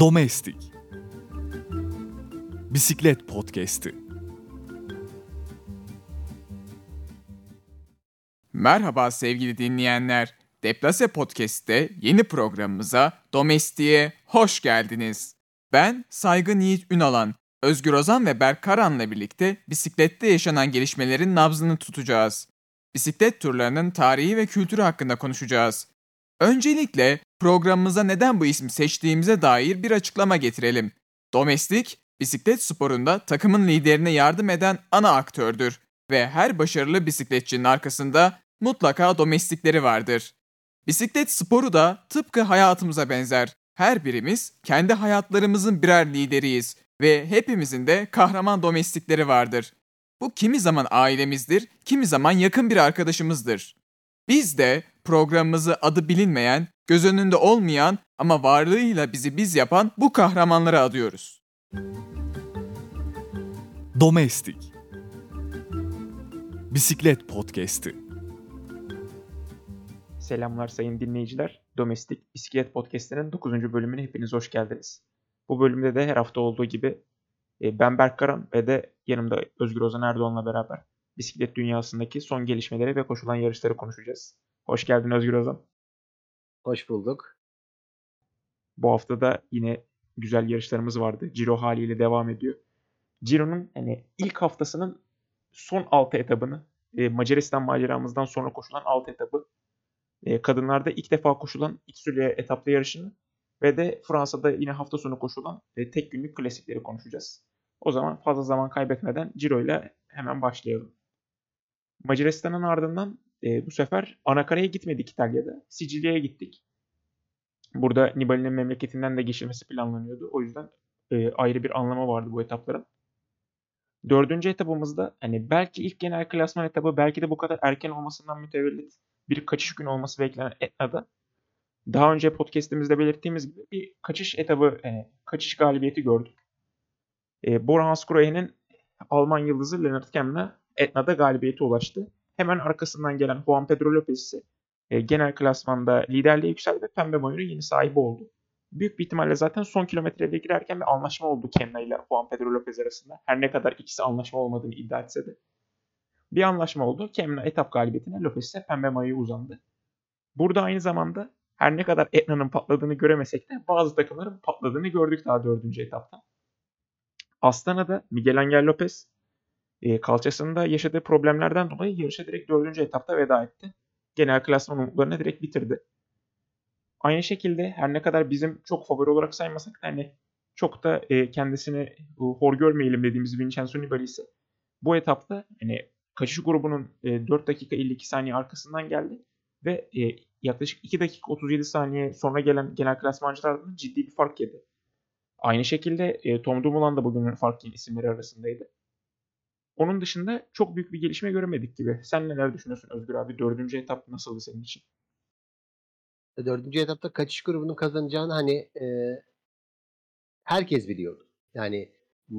Domestik Bisiklet Podcast'i Merhaba sevgili dinleyenler. Deplase Podcast'te yeni programımıza Domestik'e hoş geldiniz. Ben Saygın Yiğit Ünalan, Özgür Ozan ve Berk Karan'la birlikte bisiklette yaşanan gelişmelerin nabzını tutacağız. Bisiklet turlarının tarihi ve kültürü hakkında konuşacağız. Öncelikle programımıza neden bu ismi seçtiğimize dair bir açıklama getirelim. Domestik, bisiklet sporunda takımın liderine yardım eden ana aktördür ve her başarılı bisikletçinin arkasında mutlaka domestikleri vardır. Bisiklet sporu da tıpkı hayatımıza benzer. Her birimiz kendi hayatlarımızın birer lideriyiz ve hepimizin de kahraman domestikleri vardır. Bu kimi zaman ailemizdir, kimi zaman yakın bir arkadaşımızdır. Biz de programımızı adı bilinmeyen, göz önünde olmayan ama varlığıyla bizi biz yapan bu kahramanlara adıyoruz. Domestik Bisiklet Podcast'i Selamlar sayın dinleyiciler. Domestik Bisiklet Podcast'inin 9. bölümüne hepiniz hoş geldiniz. Bu bölümde de her hafta olduğu gibi e, ben Berk Karan ve de yanımda Özgür Ozan Erdoğan'la beraber bisiklet dünyasındaki son gelişmeleri ve koşulan yarışları konuşacağız. Hoş geldin Özgür Ozan. Hoş bulduk. Bu hafta da yine güzel yarışlarımız vardı. Ciro haliyle devam ediyor. Ciro'nun hani ilk haftasının son 6 etabını e, Macaristan maceramızdan sonra koşulan 6 etabı e, kadınlarda ilk defa koşulan Xulya etaplı yarışını ve de Fransa'da yine hafta sonu koşulan e, tek günlük klasikleri konuşacağız. O zaman fazla zaman kaybetmeden Ciro ile hemen başlayalım. Macaristan'ın ardından e, bu sefer Anakara'ya gitmedik İtalya'da. Sicilya'ya gittik. Burada Nibali'nin memleketinden de geçilmesi planlanıyordu. O yüzden e, ayrı bir anlamı vardı bu etapların. Dördüncü etapımızda hani belki ilk genel klasman etabı belki de bu kadar erken olmasından mütevellit bir kaçış günü olması beklenen Etna'da daha önce podcastimizde belirttiğimiz gibi bir kaçış etabı, yani kaçış galibiyeti gördük. E, Bora Hansgrohe'nin Alman yıldızı Leonard Kemna Etna'da galibiyete ulaştı. Hemen arkasından gelen Juan Pedro Lopez ise e, genel klasmanda liderliğe yükseldi ve pembe mayonun yeni sahibi oldu. Büyük bir ihtimalle zaten son kilometreye girerken bir anlaşma oldu Kemna ile Juan Pedro Lopez arasında. Her ne kadar ikisi anlaşma olmadığını iddia etse de. Bir anlaşma oldu. Kemna etap galibiyetine Lopez ise pembe mayoya uzandı. Burada aynı zamanda her ne kadar Etna'nın patladığını göremesek de bazı takımların patladığını gördük daha dördüncü etapta. Astana'da Miguel Angel Lopez e, kalçasında yaşadığı problemlerden dolayı yarışa direkt dördüncü etapta veda etti. Genel klasman umutlarını direkt bitirdi. Aynı şekilde her ne kadar bizim çok favori olarak saymasak da hani çok da e, kendisini hor görmeyelim dediğimiz Vincenzo Nibali ise bu etapta hani kaçış grubunun e, 4 dakika 52 saniye arkasından geldi ve e, yaklaşık 2 dakika 37 saniye sonra gelen genel klasmancılardan ciddi bir fark yedi. Aynı şekilde e, Tom Dumoulin da bugünün fark isimleri arasındaydı. Onun dışında çok büyük bir gelişme göremedik gibi. Sen neler düşünüyorsun Özgür abi? Dördüncü etap nasıldı senin için? Dördüncü etapta kaçış grubunun kazanacağını hani e, herkes biliyordu. Yani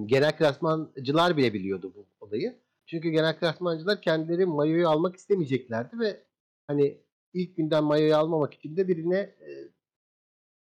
genel klasmancılar bile biliyordu bu olayı. Çünkü genel klasmancılar kendileri mayoyu almak istemeyeceklerdi ve hani ilk günden mayoyu almamak için de birine e,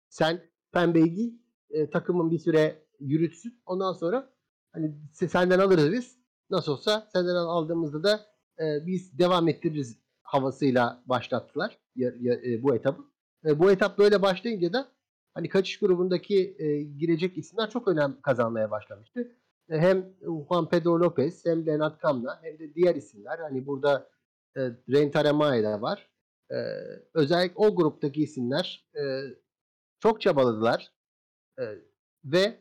sen pembeyi giy e, takımın bir süre yürütsün. Ondan sonra hani senden alırız biz. Nasıl olsa senden aldığımızda da e, biz devam ettiririz havasıyla başlattılar ya, ya, e, bu etabı. E, bu etap böyle başlayınca da hani kaçış grubundaki e, girecek isimler çok önem kazanmaya başlamıştı. E, hem Juan Pedro Lopez hem Lennart Kamna hem de diğer isimler hani burada e, Rein da var. E, özellikle o gruptaki isimler e, çok çabaladılar. E, ve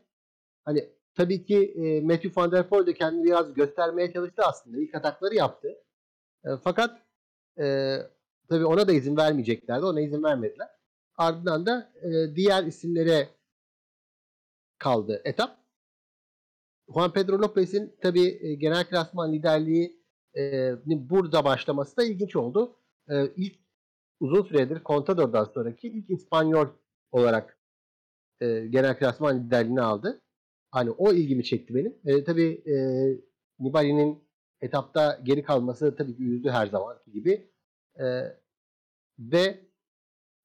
hani tabii ki e, Matthew Van Der Poel de kendini biraz göstermeye çalıştı aslında. İlk atakları yaptı. E, fakat e, tabii ona da izin vermeyeceklerdi. Ona izin vermediler. Ardından da e, diğer isimlere kaldı etap. Juan Pedro Lopez'in tabii e, genel klasman liderliği e, burada başlaması da ilginç oldu. E, ilk uzun süredir Contador'dan sonraki ilk İspanyol olarak e, genel klasman liderliğini aldı. Hani o ilgimi çekti benim. E, tabii e, Nibali'nin etapta geri kalması tabii ki üzdü her zaman gibi. E, ve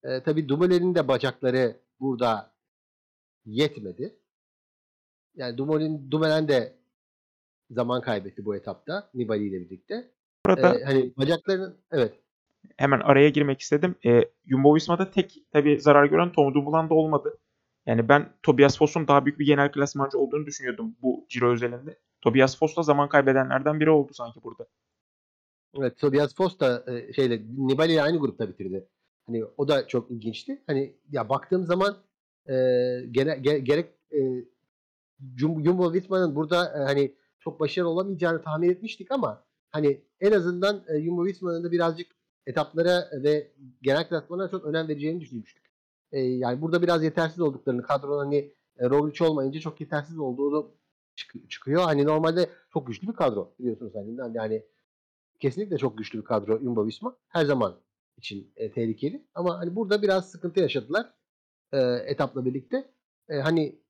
E, tabii Dumoulin'in de bacakları burada yetmedi. Yani Dumoulin, Dumoulin de zaman kaybetti bu etapta Nibali ile birlikte. Burada Ee, hani bacaklarının evet hemen araya girmek istedim. E, Jumbo Visma'da tek tabii zarar gören Tom Dumoulin de olmadı. Yani ben Tobias Foss'un daha büyük bir genel klasmancı olduğunu düşünüyordum bu Giro özelinde. Tobias Foss da zaman kaybedenlerden biri oldu sanki burada. evet Tobias Foss da e, şeyle Nibali ile aynı grupta bitirdi. Hani o da çok ilginçti. Hani ya baktığım zaman e, gere, ge- gerek e, Jum- Jumbo Visma'nın burada e, hani çok başarılı olamayacağını tahmin etmiştik ama hani en azından e, Jumbo Visma'nın da birazcık etaplara ve genel klasmana çok önem vereceğini düşünmüştük. E, yani burada biraz yetersiz olduklarını, kadronun hani e, Roglic olmayınca çok yetersiz olduğunu çık- çıkıyor. Hani normalde çok güçlü bir kadro biliyorsunuz hani yani kesinlikle çok güçlü bir kadro Jumbo Visma. Her zaman için e, tehlikeli. Ama hani burada biraz sıkıntı yaşadılar e, etapla birlikte. E, hani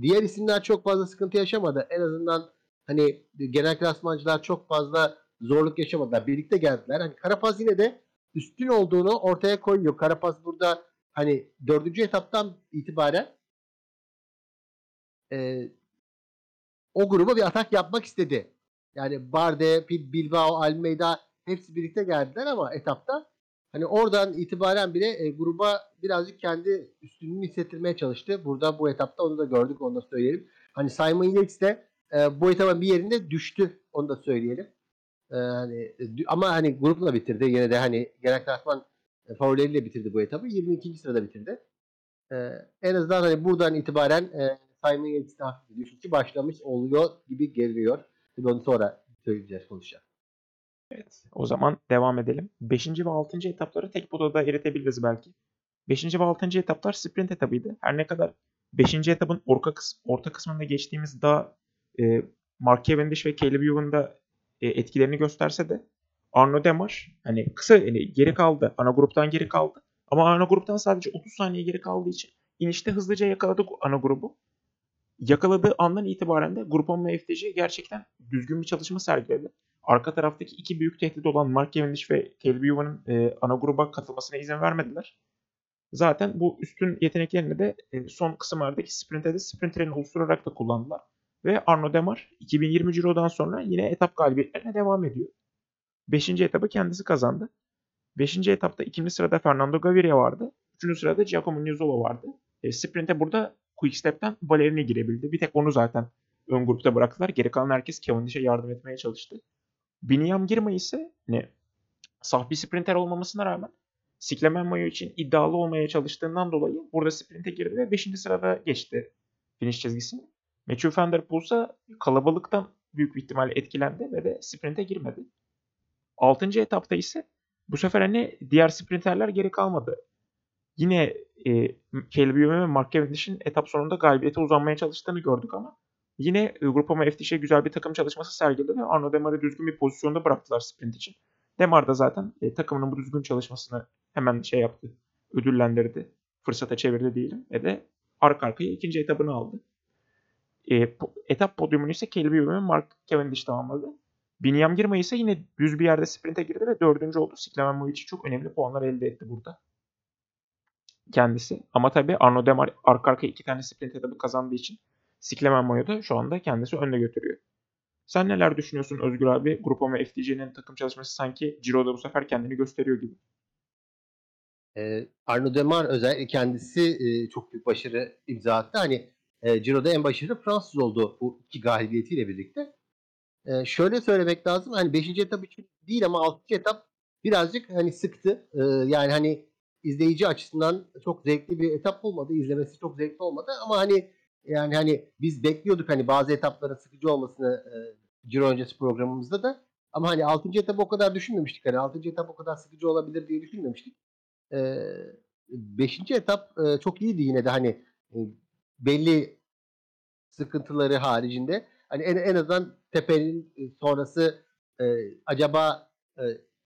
diğer isimler çok fazla sıkıntı yaşamadı. En azından hani genel klasmancılar çok fazla zorluk yaşamadılar. Birlikte geldiler. Hani Karapaz yine de üstün olduğunu ortaya koyuyor. Karapaz burada hani dördüncü etaptan itibaren e, o gruba bir atak yapmak istedi. Yani Barde, Bilbao, Almeida hepsi birlikte geldiler ama etapta hani oradan itibaren bile e, gruba birazcık kendi üstünlüğünü hissettirmeye çalıştı. Burada bu etapta onu da gördük onu da söyleyelim. Hani Simon Yates de e, bu etapın bir yerinde düştü onu da söyleyelim. E, hani ama hani grupla bitirdi. Yine de hani genel klasman favorileriyle bitirdi bu etabı. 22. sırada bitirdi. E, en azından hani buradan itibaren e, Simon Yates'in hafif bir düşüşü başlamış oluyor gibi geliyor. Tabii onu sonra söyleyeceğiz konuşacağız. Evet. O zaman devam edelim. 5. ve 6. etapları tek potada eritebiliriz belki. 5. ve 6. etaplar sprint etabıydı. Her ne kadar 5. etapın orta, kısm, orta kısmında geçtiğimiz daha e, Mark Cavendish ve Caleb Ewan'ın da e, etkilerini gösterse de Arno Demar hani kısa hani geri kaldı. Ana gruptan geri kaldı. Ama ana gruptan sadece 30 saniye geri kaldığı için inişte hızlıca yakaladı ana grubu. Yakaladığı andan itibaren de ve FTC gerçekten düzgün bir çalışma sergiledi. Arka taraftaki iki büyük tehdit olan Mark Cavendish ve Caleb Ewan'ın e, ana gruba katılmasına izin vermediler. Zaten bu üstün yeteneklerini de e, son kısımlardaki sprinte de sprintlerini oluşturarak da kullandılar. Ve Arno Demar 2020 Ciro'dan sonra yine etap galibiyetlerine devam ediyor. 5. etabı kendisi kazandı. 5. etapta 2. sırada Fernando Gaviria vardı. 3. sırada Giacomo Nizzolo vardı. E, sprinte burada Quickstep'ten Valerini girebildi. Bir tek onu zaten ön grupta bıraktılar. Geri kalan herkes Cavendish'e yardım etmeye çalıştı. Biniam Girma ise ne saf bir sprinter olmamasına rağmen Siklemen Mayo için iddialı olmaya çalıştığından dolayı burada sprinte girdi ve 5. sırada geçti finish çizgisini. Matthew Van Der kalabalıktan büyük bir ihtimalle etkilendi ve de sprinte girmedi. 6. etapta ise bu sefer hani diğer sprinterler geri kalmadı. Yine e, Caleb Ewan ve Mark Cavendish'in etap sonunda galibiyete uzanmaya çalıştığını gördük ama yine e, Groupama FTŞ'e güzel bir takım çalışması sergiledi ve Arno Demar'ı düzgün bir pozisyonda bıraktılar sprint için. Demar da zaten e, takımının bu düzgün çalışmasını hemen şey yaptı, ödüllendirdi, fırsata çevirdi diyelim ve de arka arkaya ikinci etabını aldı. E, etap podyumunu ise Caleb Ewan ve Mark Cavendish tamamladı. Biniam Girma ise yine düz bir yerde sprinte girdi ve dördüncü oldu. Siklemen Movic çok önemli puanlar elde etti burada kendisi. Ama tabii Arno Demar arka arkaya iki tane sprint etabı kazandığı için Siklemen Moyo da şu anda kendisi önde götürüyor. Sen neler düşünüyorsun Özgür abi? Groupama ve FTC'nin takım çalışması sanki Ciro'da bu sefer kendini gösteriyor gibi. Ee, Arnaud Demar özellikle kendisi e, çok büyük başarı imza attı. Hani e, Ciro'da en başarılı Fransız oldu bu iki galibiyetiyle birlikte. E, şöyle söylemek lazım. Hani 5. etap için değil ama 6. etap birazcık hani sıktı. E, yani hani izleyici açısından çok zevkli bir etap olmadı. İzlemesi çok zevkli olmadı ama hani yani hani biz bekliyorduk hani bazı etapların sıkıcı olmasını e, Ciro öncesi programımızda da. Ama hani 6. etap o kadar düşünmemiştik. Hani 6. etap o kadar sıkıcı olabilir diye düşünmemiştik. 5. etap e, çok iyiydi yine de hani e, belli sıkıntıları haricinde. Hani en, en azından tepenin e, sonrası e, acaba e,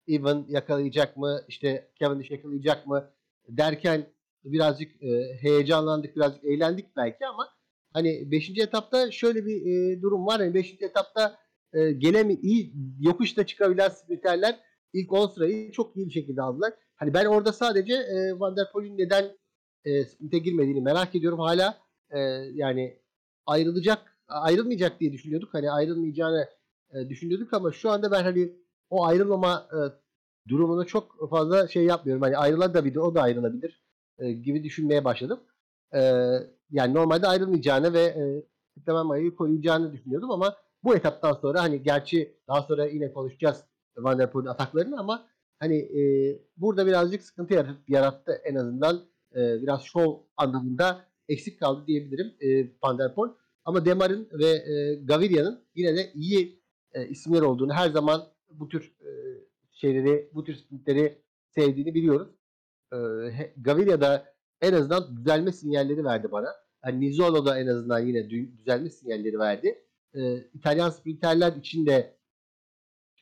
Evan yakalayacak mı? işte Cavendish yakalayacak mı? derken birazcık e, heyecanlandık, birazcık eğlendik belki ama hani 5. etapta şöyle bir e, durum var. Hani 5. etapta e, gelemi iyi yokuşta çıkabilen sprinterler ilk 10 sırayı çok iyi bir şekilde aldılar. hani ben orada sadece e, Van der Poel'in neden e, sprinte girmediğini merak ediyorum. Hala e, yani ayrılacak ayrılmayacak diye düşünüyorduk. Hani ayrılmayacağını e, düşünüyorduk ama şu anda ben hani o ayrılmama e, durumuna çok fazla şey yapmıyorum. Hani ayrılabilir, o da ayrılabilir e, gibi düşünmeye başladım. E, yani normalde ayrılmayacağını ve e, Muhtemelen Maya'yı koruyacağını düşünüyordum ama bu etaptan sonra hani gerçi daha sonra yine konuşacağız Van der Poel'in ataklarını ama hani e, burada birazcık sıkıntı yarattı en azından e, biraz şov anlamında eksik kaldı diyebilirim e, Van der Poel. Ama Demar'ın ve e, Gaviria'nın yine de iyi e, isimler olduğunu her zaman bu tür e, şeyleri, bu tür sprintleri sevdiğini biliyoruz. E, Gaviria da en azından düzelme sinyalleri verdi bana. Yani Nizzolo da en azından yine düzelme sinyalleri verdi. E, İtalyan sprinterler için de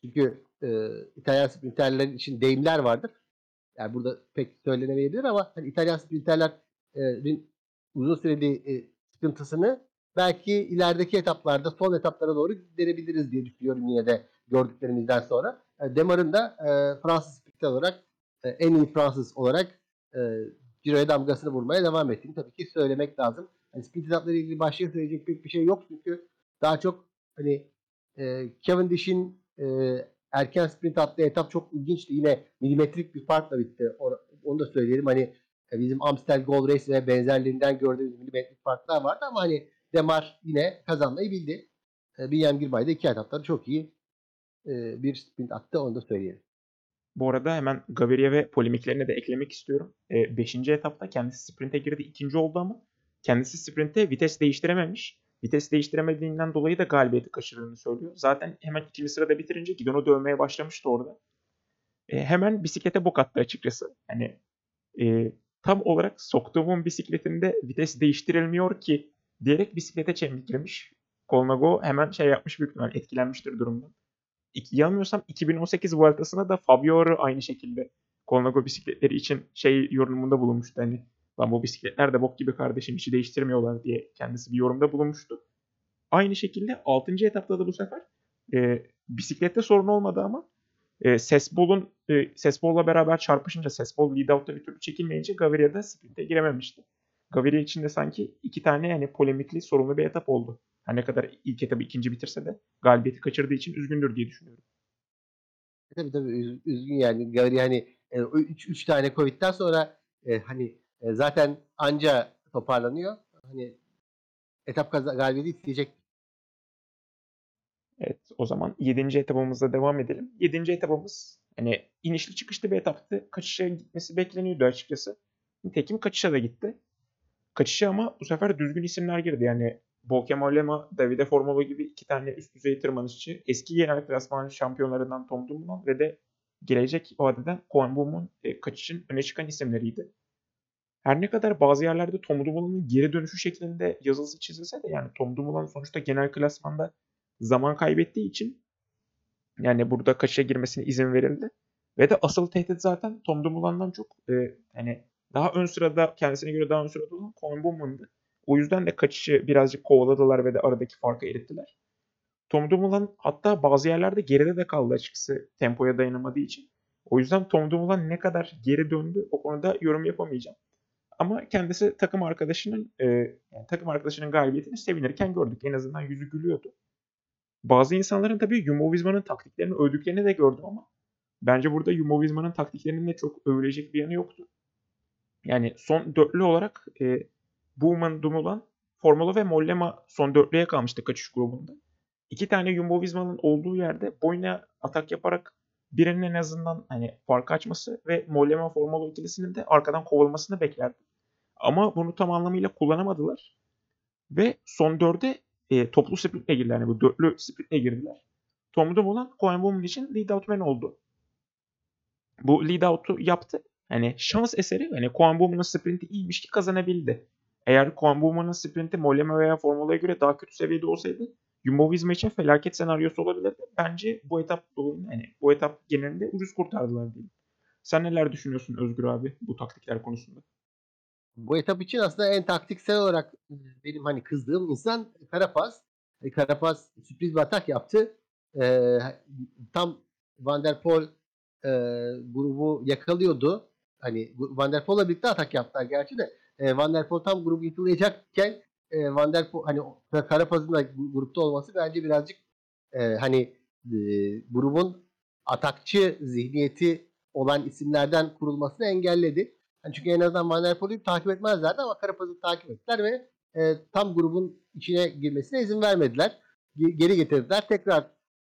çünkü e, İtalyan sprinterlerin için deyimler vardır. Yani burada pek söylenemeyebilir ama hani İtalyan sprinterlerin uzun süreli e, sıkıntısını belki ilerideki etaplarda son etaplara doğru giderebiliriz diye düşünüyorum yine de gördüklerimizden sonra. E, Demar'ın da e, Fransız sprinter olarak e, en iyi Fransız olarak e, Ciro'ya damgasını vurmaya devam ettiğini tabii ki söylemek lazım. Hani sprint etapları ilgili başka söyleyecek pek bir şey yok çünkü daha çok hani e, Cavendish'in e, erken sprint attığı etap çok ilginçti. Yine milimetrik bir farkla bitti. Onu, onu da söyleyelim. Hani e, bizim Amstel Gold Race ve benzerlerinden gördüğümüz milimetrik farklar vardı ama hani Demar yine kazanmayı bildi. E, Binyam Girbay iki etapları çok iyi e, bir sprint attı. Onu da söyleyelim. Bu arada hemen Gaviria ve polemiklerine de eklemek istiyorum. 5. E, etapta kendisi sprinte girdi. ikinci oldu ama kendisi sprinte vites değiştirememiş. Vites değiştiremediğinden dolayı da galibiyeti kaçırdığını söylüyor. Zaten hemen ikinci sırada bitirince Gidon'u dövmeye başlamıştı orada. E, hemen bisiklete bok attı açıkçası. Yani e, tam olarak soktuğumun bisikletinde vites değiştirilmiyor ki diyerek bisiklete çemkirmiş. Colnago hemen şey yapmış büyük ihtimal etkilenmiştir durumdan yanılmıyorsam 2018 Vueltası'nda da Fabio aynı şekilde Colnago bisikletleri için şey yorumunda bulunmuştu. Hani lan bu bisikletler de bok gibi kardeşim işi değiştirmiyorlar diye kendisi bir yorumda bulunmuştu. Aynı şekilde 6. etapta da bu sefer e, bisiklette sorun olmadı ama e, Sesbol'un e, Sesbol'la beraber çarpışınca Sesbol lead out'ta bir türlü çekilmeyince Gaviria da sprinte girememişti. Gaviria için de sanki iki tane yani polemikli sorunlu bir etap oldu. Her ne kadar ilk etabı ikinci bitirse de galibiyeti kaçırdığı için üzgündür diye düşünüyorum. Tabii tabii üz, üzgün yani. Gavri hani 3 e, üç tane Covid'den sonra e, hani e, zaten anca toparlanıyor. Hani etap galibiyeti isteyecek. Evet o zaman 7. etabımızda devam edelim. 7. etabımız hani inişli çıkışlı bir etaptı. Kaçışa gitmesi bekleniyordu açıkçası. Nitekim kaçışa da gitti. Kaçışa ama bu sefer düzgün isimler girdi. Yani Bolkemolema, Davide Formolo gibi iki tane üst düzey tırmanışçı, eski genel klasman şampiyonlarından Tom Dumoulin ve de gelecek vadeden Koen Boom'un e, kaçışın öne çıkan isimleriydi. Her ne kadar bazı yerlerde Tom Dumoulin'in geri dönüşü şeklinde yazılısı çizilse de yani Tom Dumoulin sonuçta genel klasmanda zaman kaybettiği için yani burada kaçışa girmesine izin verildi. Ve de asıl tehdit zaten Tom Dumoulin'dan çok e, hani daha ön sırada kendisine göre daha ön sırada olan Koen Boomun'du. O yüzden de kaçışı birazcık kovaladılar ve de aradaki farkı erittiler. Tom Dumoulin hatta bazı yerlerde geride de kaldı açıkçası tempoya dayanamadığı için. O yüzden Tom Dumoulin ne kadar geri döndü o konuda yorum yapamayacağım. Ama kendisi takım arkadaşının e, yani takım arkadaşının galibiyetini sevinirken gördük. En azından yüzü gülüyordu. Bazı insanların tabii Jumbo taktiklerini övdüklerini de gördüm ama bence burada Jumbo taktiklerinin de çok övülecek bir yanı yoktu. Yani son dörtlü olarak e, Bowman, Dumoulin, Formula ve Mollema son dörtlüye kalmıştı kaçış grubunda. İki tane Jumbo Visma'nın olduğu yerde boyuna atak yaparak birinin en azından hani fark açması ve Mollema Formula ikilisinin de arkadan kovulmasını beklerdi. Ama bunu tam anlamıyla kullanamadılar. Ve son dörde e, toplu splitle girdiler. Yani bu dörtlü splitle girdiler. Tom Dumoulin Coen Bowman için lead out man oldu. Bu lead out'u yaptı. Hani şans eseri hani Coen Bowman'ın sprinti iyiymiş ki kazanabildi. Eğer Koen sprinti Mollema veya Formula'ya göre daha kötü seviyede olsaydı Jumbo Visma için felaket senaryosu olabilirdi. Bence bu etap yani bu etap genelinde ucuz kurtardılar diyeyim. Sen neler düşünüyorsun Özgür abi bu taktikler konusunda? Bu etap için aslında en taktiksel olarak e, benim hani kızdığım insan Karapaz. E, Karapaz sürpriz bir atak yaptı. E, tam Van der Poel e, grubu yakalıyordu. Hani Van der Poel'la birlikte atak yaptılar gerçi de. E, Van der Poel tam grubu yakalayacakken e, Van der Poel hani Karapaz'ın da grupta olması bence birazcık e, hani e, grubun atakçı zihniyeti olan isimlerden kurulmasını engelledi. Yani çünkü en azından Van der Poel'i takip etmezlerdi ama Karapaz'ı takip ettiler ve e, tam grubun içine girmesine izin vermediler. Geri getirdiler. Tekrar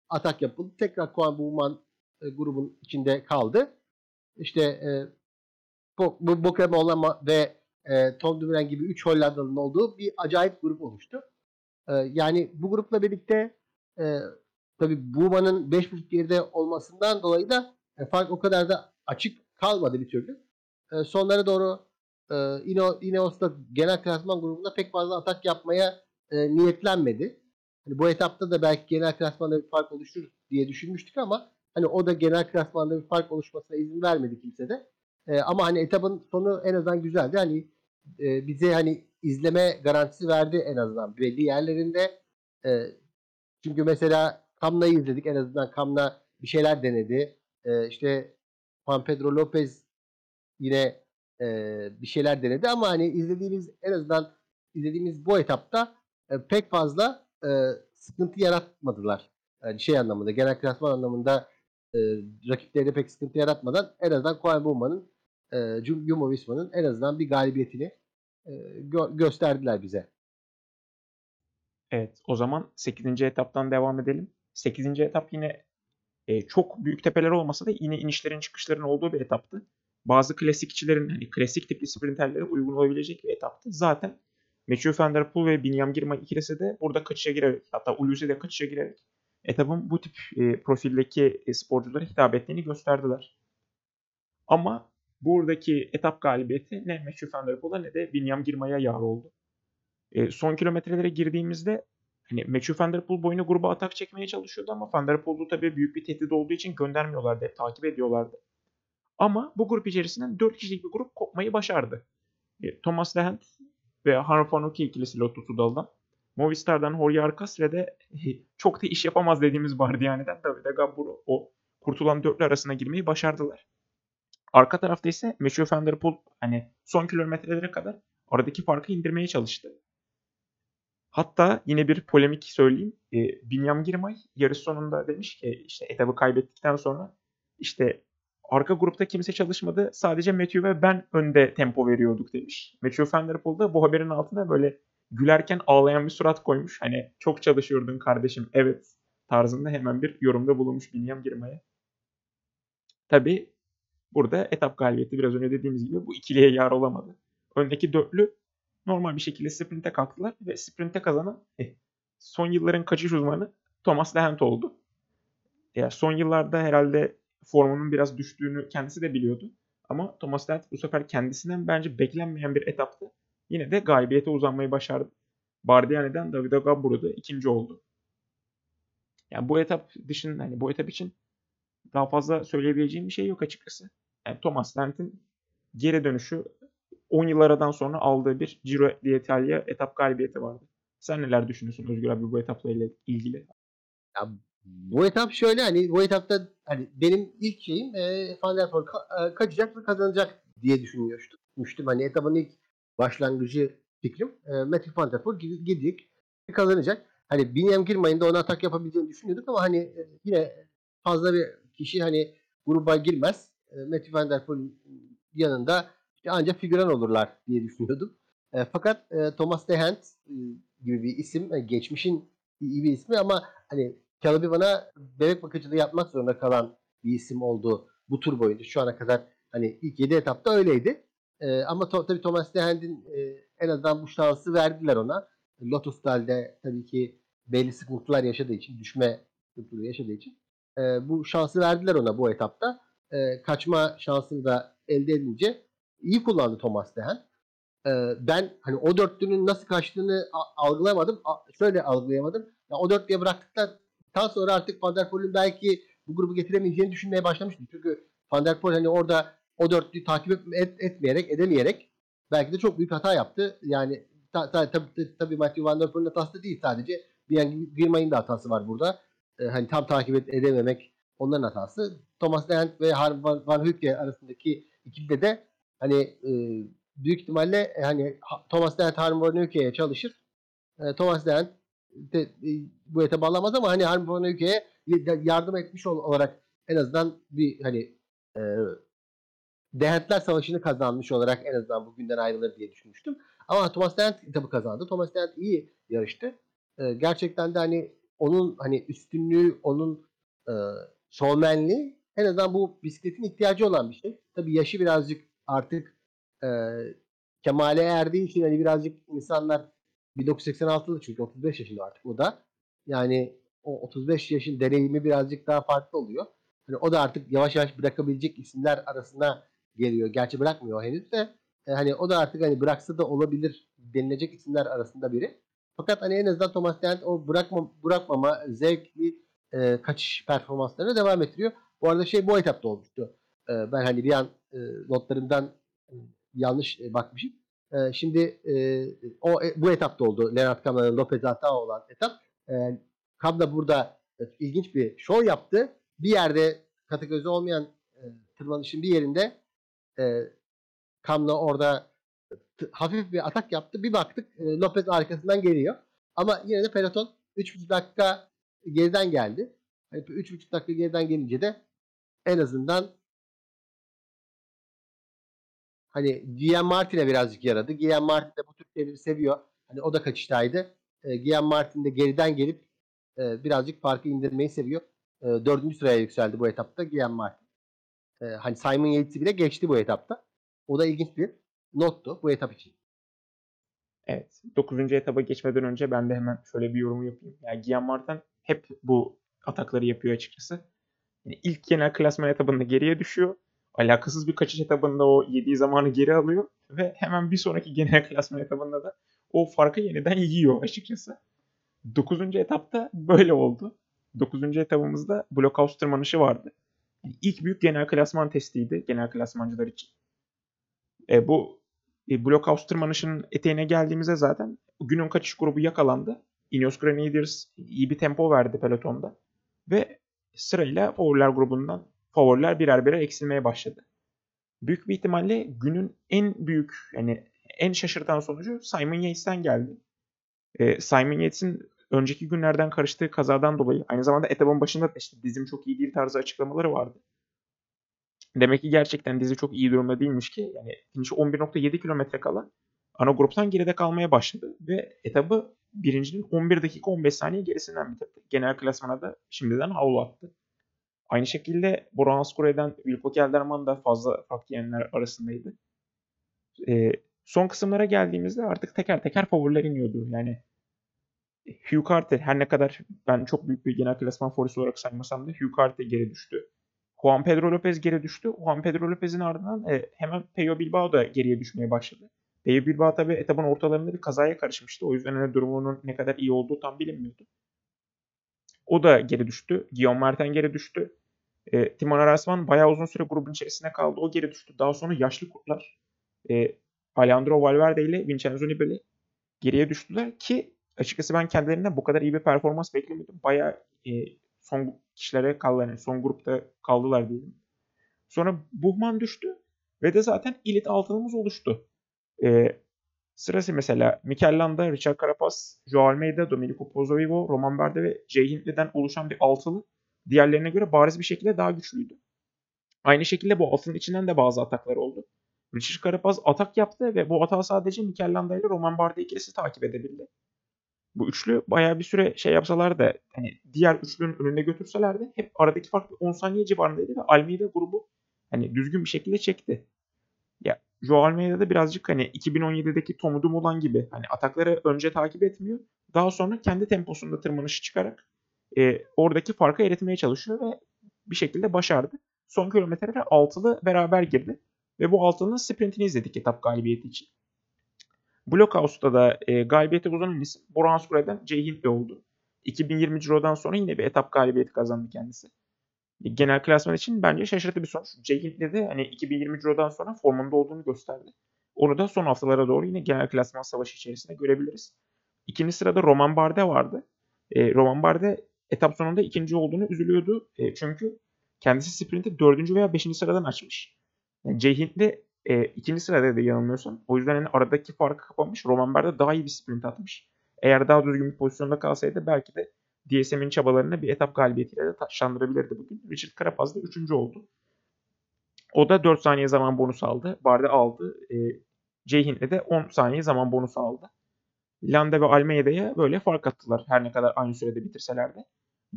atak yapıldı. Tekrar Koan Buğman e, grubun içinde kaldı. İşte e, bu Bokrema ve e, Tom Dumoulin gibi 3 Hollandalı'nın olduğu bir acayip grup oluştu. E, yani bu grupla birlikte e, tabii Buğman'ın 5.5 geride olmasından dolayı da e, fark o kadar da açık kalmadı bir türlü. E, sonlara doğru e, Ino, Ineos'ta genel klasman grubunda pek fazla atak yapmaya e, niyetlenmedi. Hani bu etapta da belki genel klasmanda bir fark oluşur diye düşünmüştük ama hani o da genel klasmanda bir fark oluşmasına izin vermedi kimse de. E, ama hani etapın sonu en azından güzeldi. Hani e, bize hani izleme garantisi verdi en azından belli yerlerinde. E, çünkü mesela Kamna'yı izledik en azından Kamna bir şeyler denedi. E, işte Juan Pedro Lopez yine e, bir şeyler denedi ama hani izlediğimiz en azından izlediğimiz bu etapta e, pek fazla e, sıkıntı yaratmadılar. Yani şey anlamında, genel klasman anlamında e, rakiplerine pek sıkıntı yaratmadan en azından Koen Bowman'ın e, Jumbo Visma'nın en azından bir galibiyetini e, gö- gösterdiler bize. Evet o zaman 8. etaptan devam edelim. 8. etap yine e, çok büyük tepeler olmasa da yine inişlerin çıkışların olduğu bir etaptı. Bazı klasikçilerin hani klasik tipli sprinterlere uygun olabilecek bir etaptı. Zaten Matthew Van Der Poel ve Binyam Girmay ikilisi de burada kaçışa girerek hatta Ulysse de kaçışa girerek etapın bu tip e, profildeki e, sporculara hitap ettiğini gösterdiler. Ama buradaki etap galibiyeti ne Matthew Van Der Poel'a ne de Binyam Girmay'a yar oldu. E, son kilometrelere girdiğimizde hani Matthew Van Der Poel boyuna gruba atak çekmeye çalışıyordu ama Van Der Poel'u tabii büyük bir tehdit olduğu için göndermiyorlardı. Hep takip ediyorlardı. Ama bu grup içerisinden 4 kişilik bir grup kopmayı başardı. E, Thomas Lehent ve Harun Fanuki ikilisi Lotto Sudal'dan. Movistar'dan Jorge Arcas ve de çok da iş yapamaz dediğimiz Bardiani'den Davide Gaburo o kurtulan dörtlü arasına girmeyi başardılar. Arka tarafta ise Mathieu van der Poel hani son kilometrelere kadar aradaki farkı indirmeye çalıştı. Hatta yine bir polemik söyleyeyim. E, Binyam Girmay yarış sonunda demiş ki işte etabı kaybettikten sonra işte arka grupta kimse çalışmadı. Sadece Matthew ve ben önde tempo veriyorduk demiş. Matthew Van Der Poel da bu haberin altına böyle gülerken ağlayan bir surat koymuş. Hani çok çalışıyordun kardeşim evet tarzında hemen bir yorumda bulunmuş Binyam Girmay'a. Tabi burada etap galibiyeti biraz önce dediğimiz gibi bu ikiliye yar olamadı. Öndeki dörtlü normal bir şekilde sprinte kalktılar ve sprinte kazanan eh, son yılların kaçış uzmanı Thomas Lehent oldu. Ya son yıllarda herhalde formunun biraz düştüğünü kendisi de biliyordu. Ama Thomas Lehent bu sefer kendisinden bence beklenmeyen bir etapta yine de galibiyete uzanmayı başardı. Bardiani'den Davide Gaburo da ikinci oldu. Yani bu etap dışında hani bu etap için daha fazla söyleyebileceğim bir şey yok açıkçası. Yani Thomas Lent'in geri dönüşü 10 yıl aradan sonra aldığı bir Giro d'Italia etap galibiyeti vardı. Sen neler düşünüyorsun Özgür abi bu etapla ilgili? Ya, bu etap şöyle hani bu etapta hani benim ilk şeyim e, Van der Poel ka- kaçacak ve kazanacak diye düşünmüştüm. Hani etapın ilk başlangıcı fikrim. E, Matthew Van Der Poel gidecek kazanacak. Hani Binyam Girmay'ın da ona atak yapabileceğini düşünüyorduk ama hani e, yine fazla bir kişi hani gruba girmez. E, Matthew Van Der Poel'in yanında işte ancak figüran olurlar diye düşünüyordum. E, fakat e, Thomas Dehent e, gibi bir isim, e, geçmişin iyi bir ismi ama hani Calabi bana bebek bakıcılığı yapmak zorunda kalan bir isim oldu bu tur boyunca. Şu ana kadar hani ilk 7 etapta öyleydi. E, ama to, tabii Thomas Dehend'in e, en azından bu şansı verdiler ona. Lotus Dal'de tabii ki belli sıkıntılar yaşadığı için, düşme sıkıntıları yaşadığı için e, bu şansı verdiler ona bu etapta. E, kaçma şansını da elde edince iyi kullandı Thomas Dehen. E, ben hani o dörtlünün nasıl kaçtığını algılayamadım. A, şöyle algılayamadım. Ya, o dörtlüye bıraktıktan sonra artık Van der Poel'ün belki bu grubu getiremeyeceğini düşünmeye başlamıştım. Çünkü Van der Poel hani orada o dörtlüyü takip et, etmeyerek, edemeyerek belki de çok büyük hata yaptı. Yani tabii ta, ta, ta, ta, Matthew Van Der Poel'in hatası değil sadece. Yani Girmay'ın da hatası var burada. Ee, hani tam takip edememek onların hatası. Thomas Dent ve Van, Van Hülke arasındaki ikilide de hani e, büyük ihtimalle e, hani Ha- Thomas Dent Harm Van Hülke'ye çalışır. E, Thomas Dent de, e, bu etapı alamaz ama hani Harm Van Hülke'ye yardım etmiş ol- olarak en azından bir hani e, Dentler Savaşı'nı kazanmış olarak en azından bugünden ayrılır diye düşünmüştüm. Ama Thomas Dent etabı kazandı. Thomas Dent iyi yarıştı. E, gerçekten de hani onun hani üstünlüğü, onun e, şovmenliği en azından bu bisikletin ihtiyacı olan bir şey. Tabii yaşı birazcık artık e, kemale erdiği için hani birazcık insanlar 1986'lı çünkü 35 yaşında artık o da. Yani o 35 yaşın deneyimi birazcık daha farklı oluyor. Hani o da artık yavaş yavaş bırakabilecek isimler arasına geliyor. Gerçi bırakmıyor henüz de. E, hani o da artık hani bıraksa da olabilir denilecek isimler arasında biri. Fakat hani en azından Thomas Dent o bırakma, bırakmama zevkli e, kaçış performanslarına devam ettiriyor. Bu arada şey bu etapta olmuştu. E, ben hani bir an e, notlarımdan e, yanlış e, bakmışım. E, şimdi e, o e, bu etapta oldu. Lennart Kamra'nın Lopez hata olan etap. E, Kamra burada e, ilginç bir show yaptı. Bir yerde kategorisi olmayan e, tırmanışın bir yerinde e, Kamla orada hafif bir atak yaptı. Bir baktık e, Lopez arkasından geliyor. Ama yine de peloton 3,5 dakika geriden geldi. Hani 3,5 dakika geriden gelince de en azından hani Guillaume Martin'e birazcık yaradı. Guillaume Martin de bu tür şeyleri seviyor. Hani o da kaçıştaydı. E, Guillaume Martin de geriden gelip e, birazcık farkı indirmeyi seviyor. E, dördüncü sıraya yükseldi bu etapta Guillaume Martin. E, hani Simon Yates'i bile geçti bu etapta. O da ilginç bir nottu bu etap için. Evet. 9. etaba geçmeden önce ben de hemen şöyle bir yorum yapayım. Yani Gian Martin hep bu atakları yapıyor açıkçası. Yani ilk genel klasman etabında geriye düşüyor. Alakasız bir kaçış etabında o yediği zamanı geri alıyor. Ve hemen bir sonraki genel klasman etabında da o farkı yeniden yiyor açıkçası. 9. etapta böyle oldu. 9. etabımızda blockhouse tırmanışı vardı. Yani ilk büyük genel klasman testiydi genel klasmancılar için. E, bu e, Blockhouse tırmanışının eteğine geldiğimizde zaten günün kaçış grubu yakalandı. Ineos Grenadiers iyi bir tempo verdi pelotonda. Ve sırayla favoriler grubundan favoriler birer birer eksilmeye başladı. Büyük bir ihtimalle günün en büyük yani en şaşırtan sonucu Simon Yates'ten geldi. Ee, Simon Yates'in önceki günlerden karıştığı kazadan dolayı aynı zamanda etapın başında da işte dizim çok iyi değil tarzı açıklamaları vardı. Demek ki gerçekten dizi çok iyi durumda değilmiş ki yani finish 11.7 kilometre kala ana gruptan geride kalmaya başladı ve etabı birincinin 11 dakika 15 saniye gerisinden bitirdi. Genel klasmana da şimdiden havlu attı. Aynı şekilde Boran Askure'den Wilco Kelderman da fazla fark yiyenler arasındaydı. Ee, son kısımlara geldiğimizde artık teker teker favoriler iniyordu. Yani Hugh Carter her ne kadar ben çok büyük bir genel klasman favorisi olarak saymasam da Hugh Carter geri düştü. Juan Pedro Lopez geri düştü. Juan Pedro Lopez'in ardından e, hemen Peyo Bilbao da geriye düşmeye başladı. Peyo Bilbao tabi etapın ortalarında bir kazaya karışmıştı. O yüzden hani durumunun ne kadar iyi olduğu tam bilinmiyordu. O da geri düştü. Guillaume Martin geri düştü. E, Timon Arasman bayağı uzun süre grubun içerisinde kaldı. O geri düştü. Daha sonra yaşlı kurtlar e, Alejandro Valverde ile Vincenzo Nibali geriye düştüler ki açıkçası ben kendilerinden bu kadar iyi bir performans beklemiyordum. Bayağı e, son kişilere kaldı. Yani son grupta kaldılar diyelim. Sonra Buhman düştü ve de zaten elit altınımız oluştu. Ee, sırası mesela Mikel Richard Carapaz, Joao Almeida, Domenico Pozzovivo, Roman Berde ve Jay Hindley'den oluşan bir altılı diğerlerine göre bariz bir şekilde daha güçlüydü. Aynı şekilde bu altının içinden de bazı ataklar oldu. Richard Carapaz atak yaptı ve bu atağı sadece Mikel Landa ile Roman Bardet ikilisi takip edebildi. Bu üçlü bayağı bir süre şey yapsalar da hani diğer üçlünün önünde götürselerdi hep aradaki fark 10 saniye civarındaydı ve Almeida grubu hani düzgün bir şekilde çekti. Ya Joao Almeida da birazcık hani 2017'deki Tomu Dumoulin gibi hani atakları önce takip etmiyor. Daha sonra kendi temposunda tırmanışı çıkarak e, oradaki farkı eritmeye çalışıyor ve bir şekilde başardı. Son kilometrelere altılı beraber girdi. Ve bu altının sprintini izledik etap galibiyeti için. Blockhouse'da da e, galibiyeti uzanan isim Boran Sure'den Jay Hindley oldu. 2020 Ciro'dan sonra yine bir etap galibiyeti kazandı kendisi. E, genel klasman için bence şaşırtıcı bir sonuç. Jay Hindley de hani 2020 Ciro'dan sonra formunda olduğunu gösterdi. Onu da son haftalara doğru yine genel klasman savaşı içerisinde görebiliriz. İkinci sırada Roman Bardet vardı. E, Roman Bardet etap sonunda ikinci olduğunu üzülüyordu. E, çünkü kendisi sprinti 4. veya 5. sıradan açmış. Yani Jay Hindley e, ikinci sırada da yanılmıyorsam. O yüzden hani aradaki farkı kapamış. Roman Bardet daha iyi bir sprint atmış. Eğer daha düzgün bir pozisyonda kalsaydı belki de DSM'in çabalarını bir etap galibiyetiyle de taşlandırabilirdi bugün. Richard Carapaz da 3. oldu. O da 4 saniye zaman bonusu aldı. Bardet aldı. E, Jay Hindley de 10 saniye zaman bonusu aldı. Landa ve Almeida'ya böyle fark attılar her ne kadar aynı sürede bitirseler de.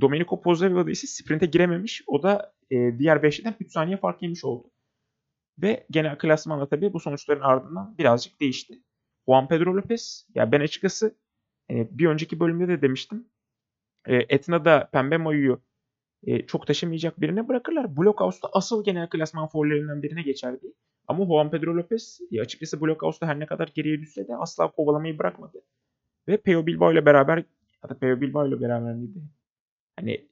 Domenico Pozzovivo ise sprinte girememiş. O da e, diğer 5'ten 3 saniye fark yemiş oldu. Ve genel klasmanda tabii bu sonuçların ardından birazcık değişti. Juan Pedro Lopez, ya ben açıkçası e, bir önceki bölümde de demiştim. E, Etna'da pembe mayoyu e, çok taşımayacak birine bırakırlar. Blockhouse'da asıl genel klasman follerinden birine geçerdi. Ama Juan Pedro Lopez e, açıkçası Blockhouse'da her ne kadar geriye düşse de asla kovalamayı bırakmadı. Ve Peo Bilbao ile beraber ya da Peo Bilbao ile beraber miydi? Hani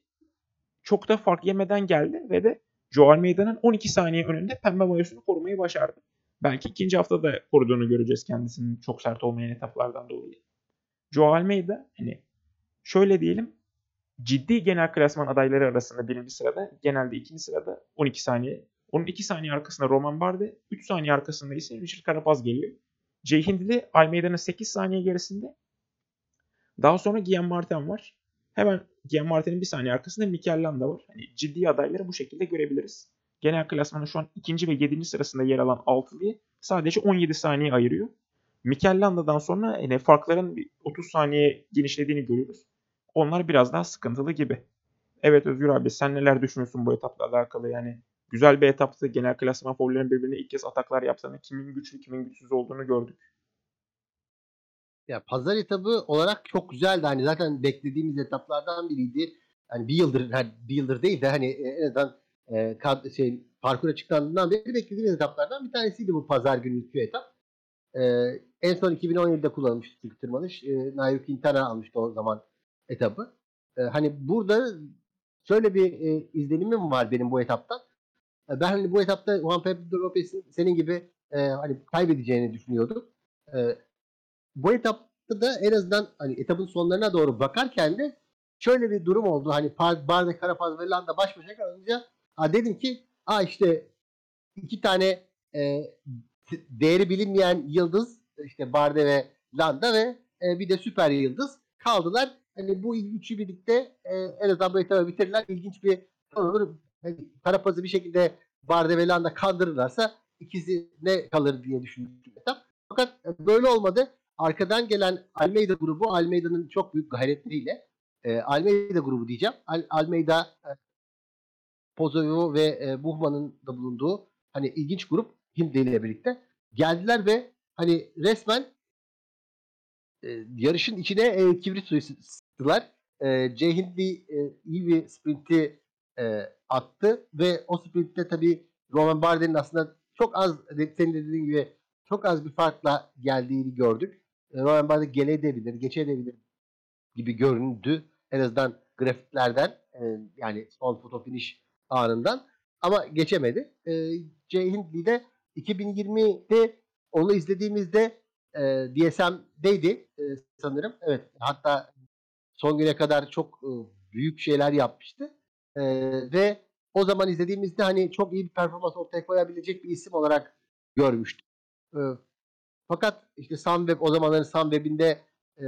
çok da fark yemeden geldi ve de Joe Almeida'nın 12 saniye önünde pembe mayosunu korumayı başardı. Belki ikinci haftada koruduğunu göreceğiz kendisinin çok sert olmayan etaplardan dolayı. Joe Almeida hani şöyle diyelim ciddi genel klasman adayları arasında birinci sırada genelde ikinci sırada 12 saniye. Onun 2 saniye arkasında Roman Bardet, 3 saniye arkasında ise Richard Carapaz geliyor. Jay Hindley Almeida'nın 8 saniye gerisinde. Daha sonra Guillaume Martin var. Hemen Guillaume Martin'in bir saniye arkasında Mikel Landa var. Hani ciddi adayları bu şekilde görebiliriz. Genel klasmanın şu an ikinci ve yedinci sırasında yer alan altılıyı sadece 17 saniye ayırıyor. Mikel Landa'dan sonra yani farkların 30 saniye genişlediğini görüyoruz. Onlar biraz daha sıkıntılı gibi. Evet Özgür abi sen neler düşünüyorsun bu etapla alakalı yani güzel bir etaptı. Genel klasman favorilerin birbirine ilk kez ataklar yaptığını, kimin güçlü kimin güçsüz olduğunu gördük. Ya pazar etabı olarak çok güzeldi. Hani zaten beklediğimiz etaplardan biriydi. Hani bir yıldır, hani bir yıldır değil de hani en azından e, kad, şey, parkur açıklandığından beri beklediğimiz etaplardan bir tanesiydi bu pazar günü etap. E, en son 2017'de kullanılmıştı çünkü tırmanış. E, Nairo Quintana almıştı o zaman etabı. E, hani burada şöyle bir e, izlenimim var benim bu etaptan. E, ben hani bu etapta Juan Pedro Lopez'in senin gibi e, hani kaybedeceğini düşünüyordum. E, bu etapta da en azından hani etapın sonlarına doğru bakarken de şöyle bir durum oldu. Hani Barde, Karapaz ve Landa baş başa kalınca ha dedim ki a işte iki tane e, değeri bilinmeyen yıldız işte Barde ve Landa ve e, bir de süper yıldız kaldılar. Hani bu üçü birlikte e, en azından bu etabı bitirirler. İlginç bir olur. Yani Karapaz'ı bir şekilde Barde ve Landa kandırırlarsa ikisi ne kalır diye düşündüm etap. Fakat böyle olmadı arkadan gelen Almeida grubu Almeida'nın çok büyük gayretleriyle e, Almeida grubu diyeceğim. Al, Almeida e, Pozoyo ve e, Buhman'ın da bulunduğu hani ilginç grup Hindley ile birlikte geldiler ve hani resmen e, yarışın içine e, kibrit suyu sıktılar. E, Jay Hindley e, iyi bir sprinti e, attı ve o sprintte tabii Roman Barden'in aslında çok az senin dediğin gibi çok az bir farkla geldiğini gördük. Roman Bardet gelebilir, geçebilir gibi göründü. En azından grafiklerden e, yani son foto finish anından ama geçemedi. E, Jay Hindley de 2020'de onu izlediğimizde e, DSM'deydi e, sanırım. Evet hatta son güne kadar çok e, büyük şeyler yapmıştı. E, ve o zaman izlediğimizde hani çok iyi bir performans ortaya koyabilecek bir isim olarak görmüştük. E, fakat işte Sunweb o zamanların Sunweb'inde e,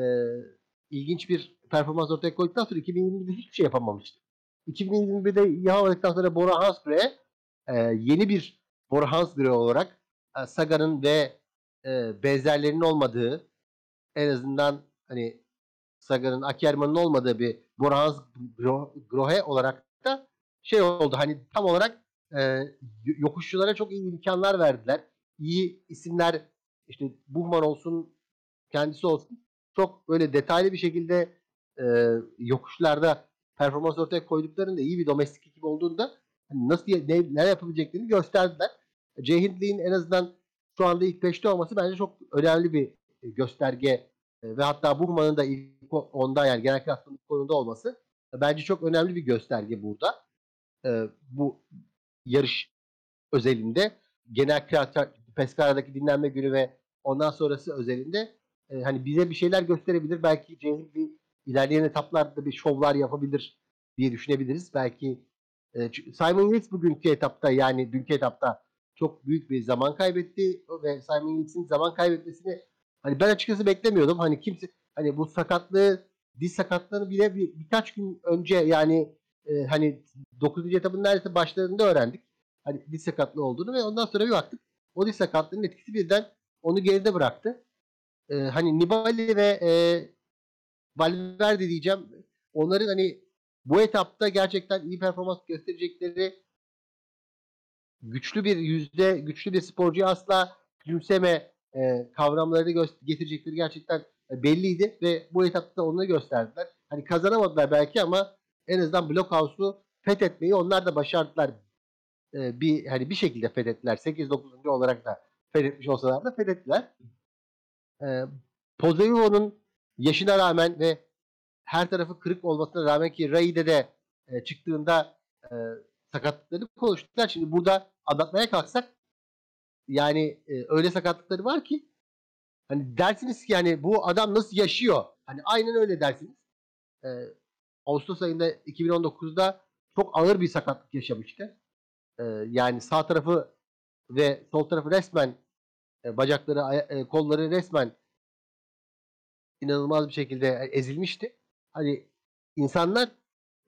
ilginç bir performans ortaya koyduktan sonra 2020'de hiçbir şey yapamamıştı. 2021'de yapamadıktan sonra Bora Hansgrohe e, yeni bir Bora Hansgrohe olarak e, Saga'nın ve e, benzerlerinin olmadığı en azından hani Saga'nın Akerman'ın olmadığı bir Bora Hansgrohe olarak da şey oldu hani tam olarak e, yokuşçulara çok iyi imkanlar verdiler. İyi isimler işte Buhman olsun kendisi olsun çok böyle detaylı bir şekilde e, yokuşlarda performans ortaya koyduklarında iyi bir domestik ekip olduğunda nasıl ne, ne yapabileceklerini gösterdiler. Jay Hindley'in en azından şu anda ilk peşte olması bence çok önemli bir gösterge e, ve hatta Buhman'ın da ilk onda yani genel klasmanın konunda olması bence çok önemli bir gösterge burada. E, bu yarış özelinde genel Pescara'daki dinlenme günü ve ondan sonrası özelinde e, hani bize bir şeyler gösterebilir. Belki Cemil bir ilerleyen etaplarda bir şovlar yapabilir diye düşünebiliriz. Belki E, Simon Yates bugünkü etapta yani dünkü etapta çok büyük bir zaman kaybetti ve Simon Yates'in zaman kaybetmesini hani ben açıkçası beklemiyordum. Hani kimse hani bu sakatlığı diz sakatlığını bile bir, birkaç gün önce yani e, hani 9. etapın neredeyse başlarında öğrendik. Hani diz sakatlığı olduğunu ve ondan sonra bir baktık. O diz sakatlığının etkisi birden onu geride bıraktı. E, hani Nibali ve e, Valverde diyeceğim. Onların hani bu etapta gerçekten iyi performans gösterecekleri güçlü bir yüzde, güçlü bir sporcuyu asla küçümseme e, kavramlarını getirecekleri gerçekten belliydi ve bu etapta da onu gösterdiler. Hani kazanamadılar belki ama en azından Blockhouse'u fethetmeyi onlar da başardılar. E, bir hani bir şekilde fethettiler. 8-9. olarak da fethetmiş olsalar da fethettiler. E, Pozzovivo'nun yaşına rağmen ve her tarafı kırık olmasına rağmen ki Rai'de de e, çıktığında e, sakatlıkları konuştular. Şimdi burada anlatmaya kalksak yani e, öyle sakatlıkları var ki hani dersiniz ki yani bu adam nasıl yaşıyor? Hani aynen öyle dersiniz. E, Ağustos ayında 2019'da çok ağır bir sakatlık yaşamıştı. E, yani sağ tarafı ve sol tarafı resmen e, bacakları, e, kolları resmen inanılmaz bir şekilde ezilmişti. Hani insanlar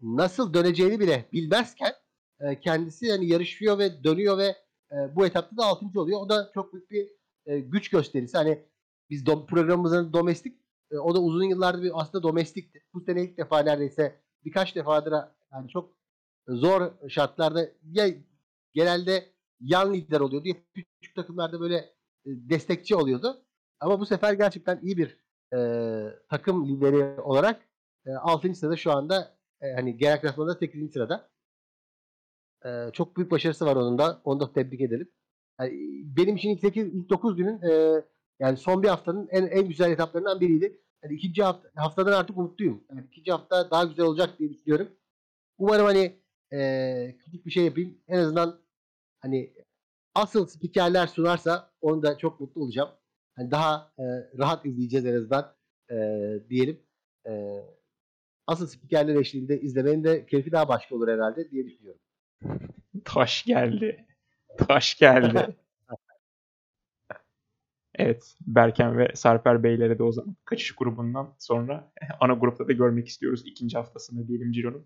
nasıl döneceğini bile bilmezken e, kendisi yani yarışıyor ve dönüyor ve e, bu etapta da 6. oluyor. O da çok büyük bir e, güç gösterisi. Hani biz do, programımızın domestik e, o da uzun yıllardır bir aslında domestikti. Bu sene ilk defa neredeyse birkaç defadır yani çok zor şartlarda ya genelde yan lider oluyordu ya küçük takımlarda böyle e, destekçi oluyordu. Ama bu sefer gerçekten iyi bir e, takım lideri olarak e, 6. sırada şu anda e, hani genel klasmanda 8. sırada. E, çok büyük başarısı var onun da. Onu da tebrik edelim. Yani benim için ilk 8, ilk 9 günün e, yani son bir haftanın en en güzel etaplarından biriydi. Yani ikinci hafta, haftadan artık umutluyum. Yani ikinci hafta daha güzel olacak diye düşünüyorum. Umarım hani e, küçük bir şey yapayım. En azından hani asıl spikerler sunarsa onu da çok mutlu olacağım. Hani daha e, rahat izleyeceğiz en azından e, diyelim. E, asıl spikerler eşliğinde izlemenin de keyfi daha başka olur herhalde diye düşünüyorum. Taş geldi. Taş geldi. evet. Berken ve Sarper Beyleri de o zaman kaçış grubundan sonra ana grupta da görmek istiyoruz ikinci haftasında diyelim Ciro'nun.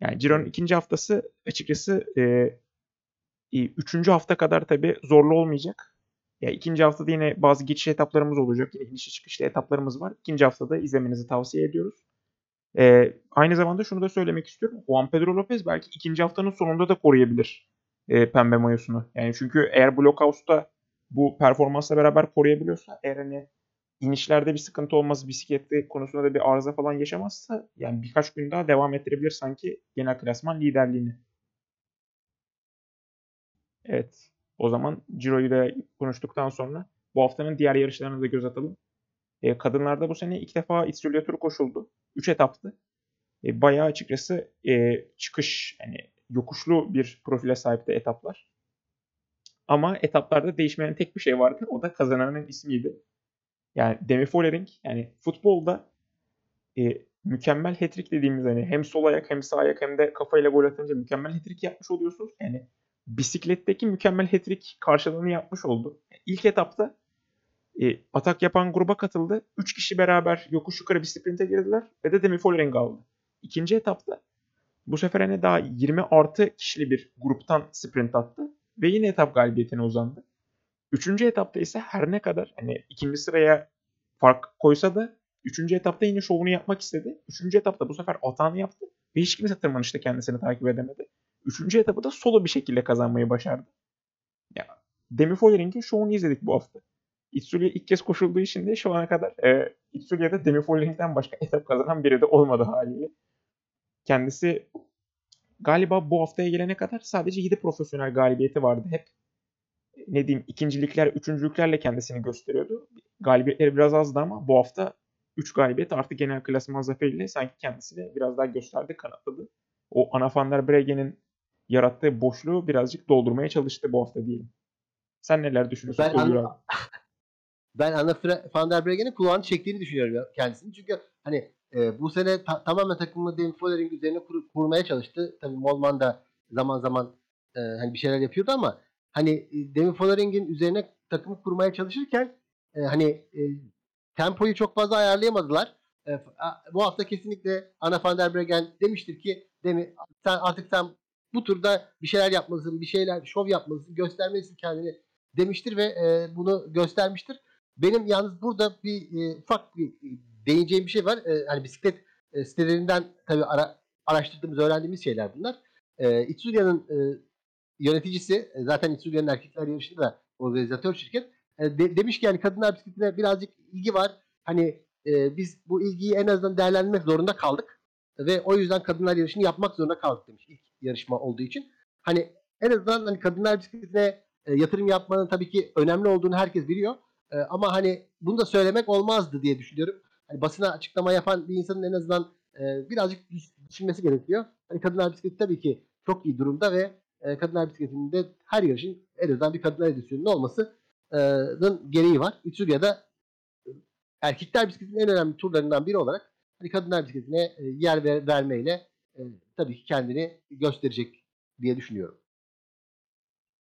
Yani Ciro'nun ikinci haftası açıkçası e, üçüncü hafta kadar tabii zorlu olmayacak. Ya ikinci haftada yine bazı geçiş etaplarımız olacak. Yine inişli çıkışlı etaplarımız var. İkinci haftada izlemenizi tavsiye ediyoruz. Ee, aynı zamanda şunu da söylemek istiyorum. Juan Pedro Lopez belki ikinci haftanın sonunda da koruyabilir e, pembe mayosunu. Yani çünkü eğer Blockhouse'da bu performansla beraber koruyabiliyorsa eğer hani inişlerde bir sıkıntı olmaz, bisiklette konusunda da bir arıza falan yaşamazsa yani birkaç gün daha devam ettirebilir sanki genel klasman liderliğini. Evet. O zaman Ciro'yu da konuştuktan sonra bu haftanın diğer yarışlarına da göz atalım. E, kadınlarda bu sene ilk defa İstilyatür koşuldu. 3 etaptı. E, bayağı açıkçası e, çıkış yani yokuşlu bir profile sahipti etaplar. Ama etaplarda değişmeyen tek bir şey vardı. O da kazananın ismiydi. Yani Demi Follering yani futbolda e, mükemmel hat-trick dediğimiz hani hem sol ayak hem sağ ayak hem de kafayla gol atınca mükemmel hat-trick yapmış oluyorsunuz. Yani bisikletteki mükemmel hat-trick karşılığını yapmış oldu. İlk etapta e, atak yapan gruba katıldı. 3 kişi beraber yokuş yukarı bir sprinte girdiler ve de Demi Follering aldı. İkinci etapta bu sefer hani daha 20 artı kişili bir gruptan sprint attı ve yine etap galibiyetine uzandı. Üçüncü etapta ise her ne kadar hani ikinci sıraya fark koysa da üçüncü etapta yine şovunu yapmak istedi. Üçüncü etapta bu sefer atağını yaptı ve hiç kimse tırmanışta kendisini takip edemedi. Üçüncü etapı da solo bir şekilde kazanmayı başardı. Ya, Demi Follering'in şovunu izledik bu hafta. Itzulia ilk kez koşulduğu için de şu ana kadar e, Itzulia'da Demi Follering'den başka etap kazanan biri de olmadı haliyle. Kendisi galiba bu haftaya gelene kadar sadece 7 profesyonel galibiyeti vardı. Hep ne diyeyim ikincilikler, üçüncülüklerle kendisini gösteriyordu. Galibiyetleri biraz azdı ama bu hafta 3 galibiyet artı genel klasman zaferiyle sanki kendisini biraz daha gösterdi, kanatladı. O Ana van Bregen'in yarattığı boşluğu birazcık doldurmaya çalıştı bu hafta diyelim. Sen neler düşünüyorsun? Ben, An- ben Anna Van der Bregen'in kulağını çektiğini düşünüyorum kendisini. Çünkü hani e, bu sene ta- tamamen takımı Demi Follering üzerine kur- kurmaya çalıştı. Tabii Molman da zaman zaman e, hani bir şeyler yapıyordu ama hani e, Demi Follering'in üzerine takımı kurmaya çalışırken e, hani e, tempoyu çok fazla ayarlayamadılar. E, a- bu hafta kesinlikle Anna van der Breggen demiştir ki Demi sen artık sen bu turda bir şeyler yapmalısın, bir şeyler şov yapmalısın, göstermelisin kendini demiştir ve e, bunu göstermiştir. Benim yalnız burada bir e, ufak bir e, değineceğim bir şey var. E, hani bisiklet e, sitelerinden tabii ara, araştırdığımız, öğrendiğimiz şeyler bunlar. E, Itzulia'nın e, yöneticisi, e, zaten Itzulia'nın erkekler yarışında da organizatör şirket. E, de- demiş ki yani kadınlar bisikletine birazcık ilgi var. Hani e, biz bu ilgiyi en azından değerlendirmek zorunda kaldık. Ve o yüzden kadınlar yarışını yapmak zorunda kaldık demiş ilk yarışma olduğu için. Hani en azından hani kadınlar bisikletine e, yatırım yapmanın tabii ki önemli olduğunu herkes biliyor. E, ama hani bunu da söylemek olmazdı diye düşünüyorum. Hani basına açıklama yapan bir insanın en azından e, birazcık düş- düşünmesi gerekiyor. Hani kadınlar bisikleti tabii ki çok iyi durumda ve e, kadınlar bisikletinde her yarışın en azından bir kadınlar edisyonunun olmasının gereği var. Itzulia'da e, erkekler bisikletinin en önemli turlarından biri olarak hani kadınlar bisikletine e, yer ver, vermeyle e, tabii ki kendini gösterecek diye düşünüyorum.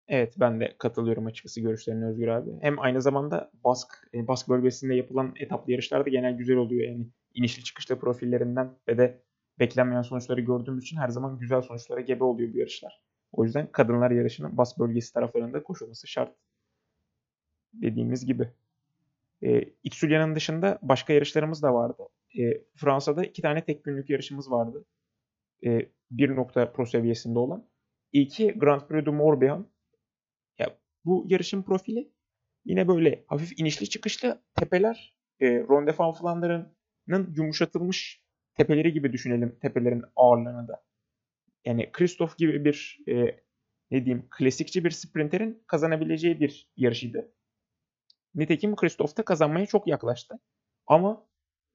Evet ben de katılıyorum açıkçası görüşlerine Özgür abi. Hem aynı zamanda Bask, e, Bask bölgesinde yapılan etaplı yarışlar da genel güzel oluyor. Yani inişli çıkışlı profillerinden ve de beklenmeyen sonuçları gördüğümüz için her zaman güzel sonuçlara gebe oluyor bu yarışlar. O yüzden kadınlar yarışının Bask bölgesi taraflarında koşulması şart. Dediğimiz gibi. E, Itzulia'nın dışında başka yarışlarımız da vardı. E, Fransa'da iki tane tek günlük yarışımız vardı. E, bir nokta pro seviyesinde olan. İlki Grand Prix du Morbihan. Ya bu yarışın profili yine böyle hafif inişli çıkışlı tepeler. E, Ronde van Vlaanderen'ın yumuşatılmış tepeleri gibi düşünelim tepelerin ağırlığını da. Yani Christoph gibi bir e, ne diyeyim klasikçi bir sprinterin kazanabileceği bir yarışıydı. Nitekim Christoph da kazanmaya çok yaklaştı. Ama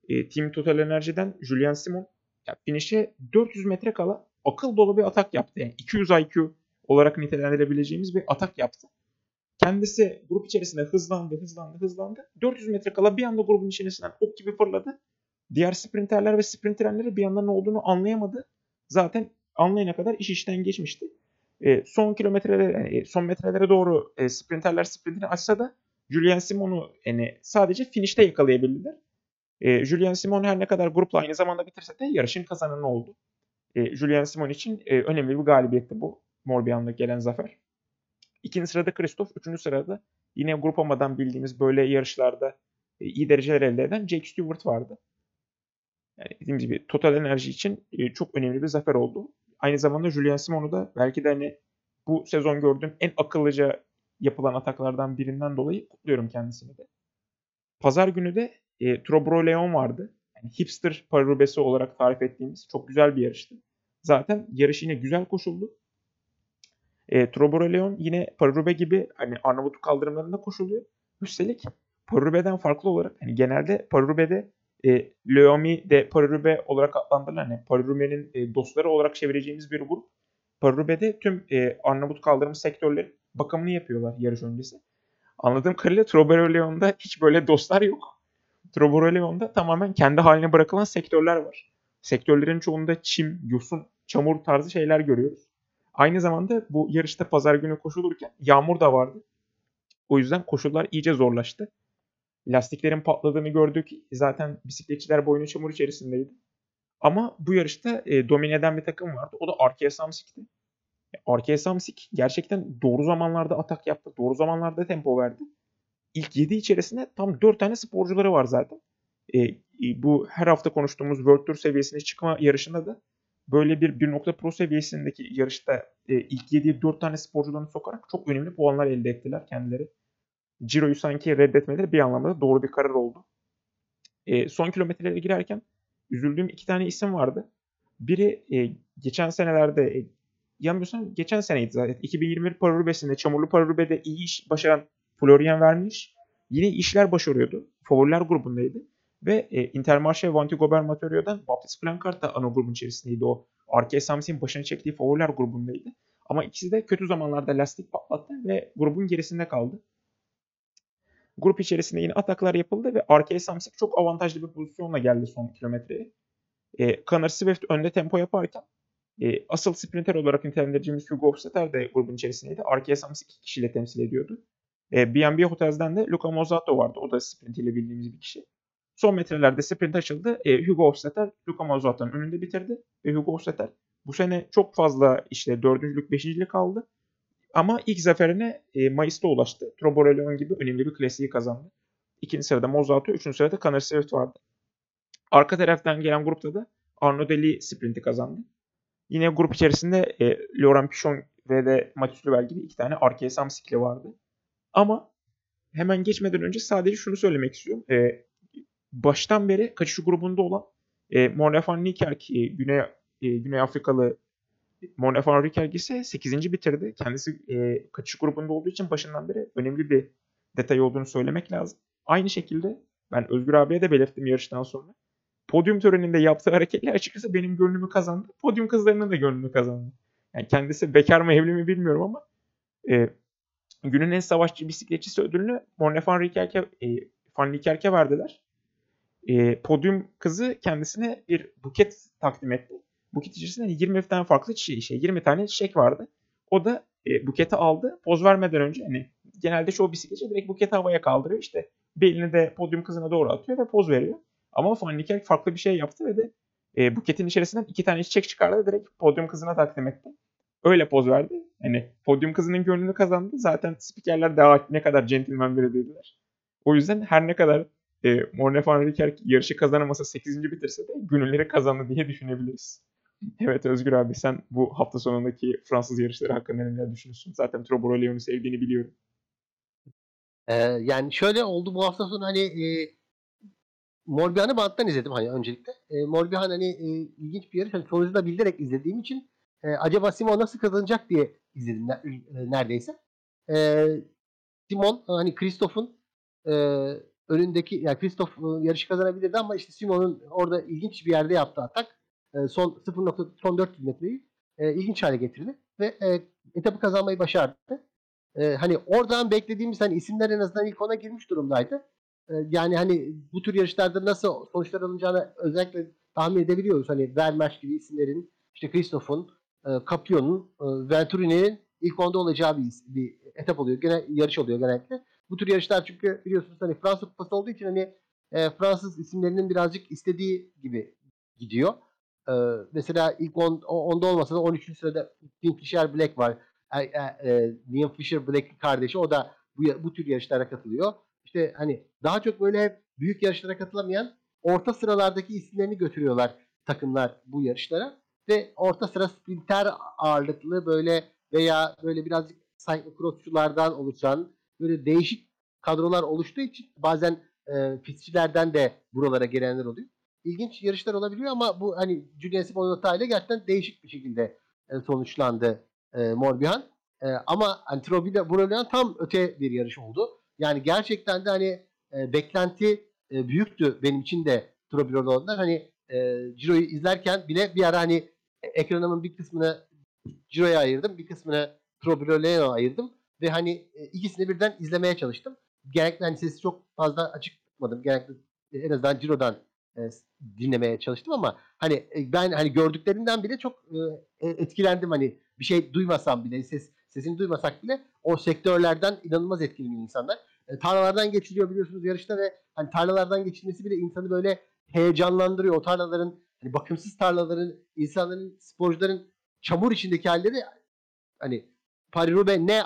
e, Team Total Enerji'den Julian Simon ya finish'e 400 metre kala akıl dolu bir atak yaptı. Yani 200 IQ olarak nitelendirebileceğimiz bir atak yaptı. Kendisi grup içerisinde hızlandı, hızlandı, hızlandı. 400 metre kala bir anda grubun içerisinden ok gibi fırladı. Diğer sprinterler ve sprinterleri bir anda ne olduğunu anlayamadı. Zaten anlayana kadar iş işten geçmişti. E, son kilometrelere, yani son metrelere doğru e, sprinterler sprintini açsa da Julian Simon'u yani sadece finish'te yakalayabildiler. E, Julian Simon her ne kadar grupla aynı zamanda bitirse de yarışın kazananı oldu. E, Julian Simon için e, önemli bir galibiyetti bu. Morbihan'da gelen zafer. İkinci sırada Christoph, üçüncü sırada yine grup olmadan bildiğimiz böyle yarışlarda e, iyi dereceler elde eden Jake Stewart vardı. Yani dediğim gibi Total Enerji için e, çok önemli bir zafer oldu. Aynı zamanda Julian Simon'u da belki de hani bu sezon gördüğüm en akıllıca yapılan ataklardan birinden dolayı kutluyorum kendisini de. Pazar günü de e, Trobro Leon vardı. Yani hipster parurubesi olarak tarif ettiğimiz çok güzel bir yarıştı. Zaten yarış yine güzel koşuldu. E, Trobro Leon yine parurube gibi hani Arnavutluk kaldırımlarında koşuluyor. Üstelik parurube'den farklı olarak hani genelde parurube'de e, Leomi de parurube olarak adlandırılan hani parurube'nin e, dostları olarak çevireceğimiz bir grup. Parurube'de tüm e, Arnavut kaldırım sektörleri bakımını yapıyorlar yarış öncesi. Anladığım kadarıyla Trobro Leon'da hiç böyle dostlar yok. Troboro Leon'da tamamen kendi haline bırakılan sektörler var. Sektörlerin çoğunda çim, yosun, çamur tarzı şeyler görüyoruz. Aynı zamanda bu yarışta pazar günü koşulurken yağmur da vardı. O yüzden koşullar iyice zorlaştı. Lastiklerin patladığını gördük. Zaten bisikletçiler boynu çamur içerisindeydi. Ama bu yarışta e, domine eden bir takım vardı. O da Arkea Samsik'ti. Arkea Samsik gerçekten doğru zamanlarda atak yaptı. Doğru zamanlarda tempo verdi ilk 7 içerisinde tam 4 tane sporcuları var zaten. E, e, bu her hafta konuştuğumuz World Tour seviyesine çıkma yarışında da böyle bir 1.pro pro seviyesindeki yarışta e, ilk 7'ye 4 tane sporcularını sokarak çok önemli puanlar elde ettiler kendileri. Ciro'yu sanki reddetmeleri bir anlamda da doğru bir karar oldu. E, son kilometrelere girerken üzüldüğüm iki tane isim vardı. Biri e, geçen senelerde e, yanmıyorsam geçen seneydi zaten. 2021 Parurubesi'nde Çamurlu Parurube'de iyi iş başaran Florian vermiş. Yine işler başarıyordu. Favoriler grubundaydı. Ve e, Intermarché Vanti Gobert Materio'dan Baptiste Plancard da ana grubun içerisindeydi. O Arkea Samsi'nin başına çektiği favoriler grubundaydı. Ama ikisi de kötü zamanlarda lastik patlattı ve grubun gerisinde kaldı. Grup içerisinde yine ataklar yapıldı ve Arkea Samsic çok avantajlı bir pozisyonla geldi son kilometreye. E, Connor Swift önde tempo yaparken e, asıl sprinter olarak nitelendireceğimiz Hugo Hofstetter de grubun içerisindeydi. Arkaya Sams iki kişiyle temsil ediyordu. E, B&B Hotels'den de Luca Mozzato vardı. O da sprintiyle bildiğimiz bir kişi. Son metrelerde sprint açıldı. E, Hugo Hofstetter Luca Mozzato'nun önünde bitirdi. Ve Hugo Hofstetter bu sene çok fazla işte dördüncülük, beşincilik aldı. Ama ilk zaferine e, Mayıs'ta ulaştı. Troborellion gibi önemli bir klasiği kazandı. İkinci sırada Mozzato, üçüncü sırada Connor Swift vardı. Arka taraftan gelen grupta da Arnaud Deli sprinti kazandı. Yine grup içerisinde e, Laurent Pichon ve de Mathieu Lubel gibi iki tane arkaya samsikli vardı. Ama hemen geçmeden önce sadece şunu söylemek istiyorum. E, baştan beri kaçış grubunda olan e, Morne van Niekerk, e, Güney, e, Güney Afrikalı Morne van Niekerk ise 8. bitirdi. Kendisi e, kaçış grubunda olduğu için başından beri önemli bir detay olduğunu söylemek lazım. Aynı şekilde ben Özgür abiye de belirttim yarıştan sonra. Podyum töreninde yaptığı hareketler açıkçası benim gönlümü kazandı. Podyum kızlarının da gönlünü kazandı. Yani kendisi bekar mı evli mi bilmiyorum ama e, günün en savaşçı bisikletçisi ödülünü Morne van Riekerke, e, van Riekerke verdiler. E, podyum kızı kendisine bir buket takdim etti. Buket içerisinde 20 tane farklı çiçeği, şey, 20 tane çiçek vardı. O da e, buketi aldı. Poz vermeden önce hani genelde çoğu bisikletçi direkt buketi havaya kaldırıyor. İşte belini de podyum kızına doğru atıyor ve poz veriyor. Ama Van Niekerk farklı bir şey yaptı ve de e, buketin içerisinden iki tane çiçek çıkardı direkt podyum kızına takdim etti. Öyle poz verdi. Hani podyum kızının gönlünü kazandı. Zaten spikerler daha ne kadar centilmen biri dediler. O yüzden her ne kadar e, Morne Van Riekerk yarışı kazanamasa 8. bitirse de gönülleri kazandı diye düşünebiliriz. Evet Özgür abi sen bu hafta sonundaki Fransız yarışları hakkında neler düşünüyorsun? Zaten Troboro Leon'u sevdiğini biliyorum. Ee, yani şöyle oldu bu hafta sonu hani e, Morbihan'ı banttan izledim hani öncelikle. E, Morbihan hani e, ilginç bir yarış. Hani sonucu da bilerek izlediğim için e, acaba Simon nasıl kazanacak diye izledim e, neredeyse. E, Simon hani Christoph'un e, önündeki yani Christoph e, yarışı kazanabilirdi ama işte Simon'un orada ilginç bir yerde yaptığı atak e, son 0. son 400 metreyi e, ilginç hale getirdi ve e, etapı kazanmayı başardı. E, hani oradan beklediğimiz hani isimler en azından ilk ona girmiş durumdaydı. E, yani hani bu tür yarışlarda nasıl sonuçlar alınacağını özellikle tahmin edebiliyoruz. Hani Vermeer gibi isimlerin, işte Christoph'un, e, Capion'un, e, Venturi'nin ilk onda olacağı bir, bir etap oluyor. Gene yarış oluyor genellikle. Bu tür yarışlar çünkü biliyorsunuz hani Fransız kupası olduğu için hani e, Fransız isimlerinin birazcık istediği gibi gidiyor. E, mesela ilk on, onda olmasa da 13. sırada Tim Fisher Black var. E, e, e, Liam Fisher Black kardeşi o da bu, bu tür yarışlara katılıyor. İşte hani daha çok böyle büyük yarışlara katılamayan orta sıralardaki isimlerini götürüyorlar takımlar bu yarışlara. Ve orta sıra sprinter ağırlıklı böyle veya böyle birazcık cyclocrossçulardan oluşan böyle değişik kadrolar oluştuğu için bazen e, pistçilerden de buralara gelenler oluyor. İlginç yarışlar olabiliyor ama bu hani Julian Simonota ile gerçekten değişik bir şekilde e, sonuçlandı e, Morbihan. E, ama hani Trobide tam öte bir yarış oldu. Yani gerçekten de hani e, beklenti e, büyüktü benim için de Trobidor'dan. Hani e, Ciro'yu izlerken bile bir ara hani ekranımın bir kısmını Ciro'ya ayırdım, bir kısmını Trobidor'a ayırdım ve hani e, ikisini birden izlemeye çalıştım. Genellikle hani sesi çok fazla açık tutmadım. Genellikle en azından Ciro'dan e, dinlemeye çalıştım ama hani e, ben hani gördüklerimden bile çok e, etkilendim hani bir şey duymasam bile ses sesini duymasak bile o sektörlerden inanılmaz etkileniyor insanlar. E, tarlalardan geçiliyor biliyorsunuz yarışta ve hani tarlalardan geçilmesi bile insanı böyle heyecanlandırıyor. O tarlaların hani bakımsız tarlaların insanların sporcuların çamur içindeki halleri hani Paris ne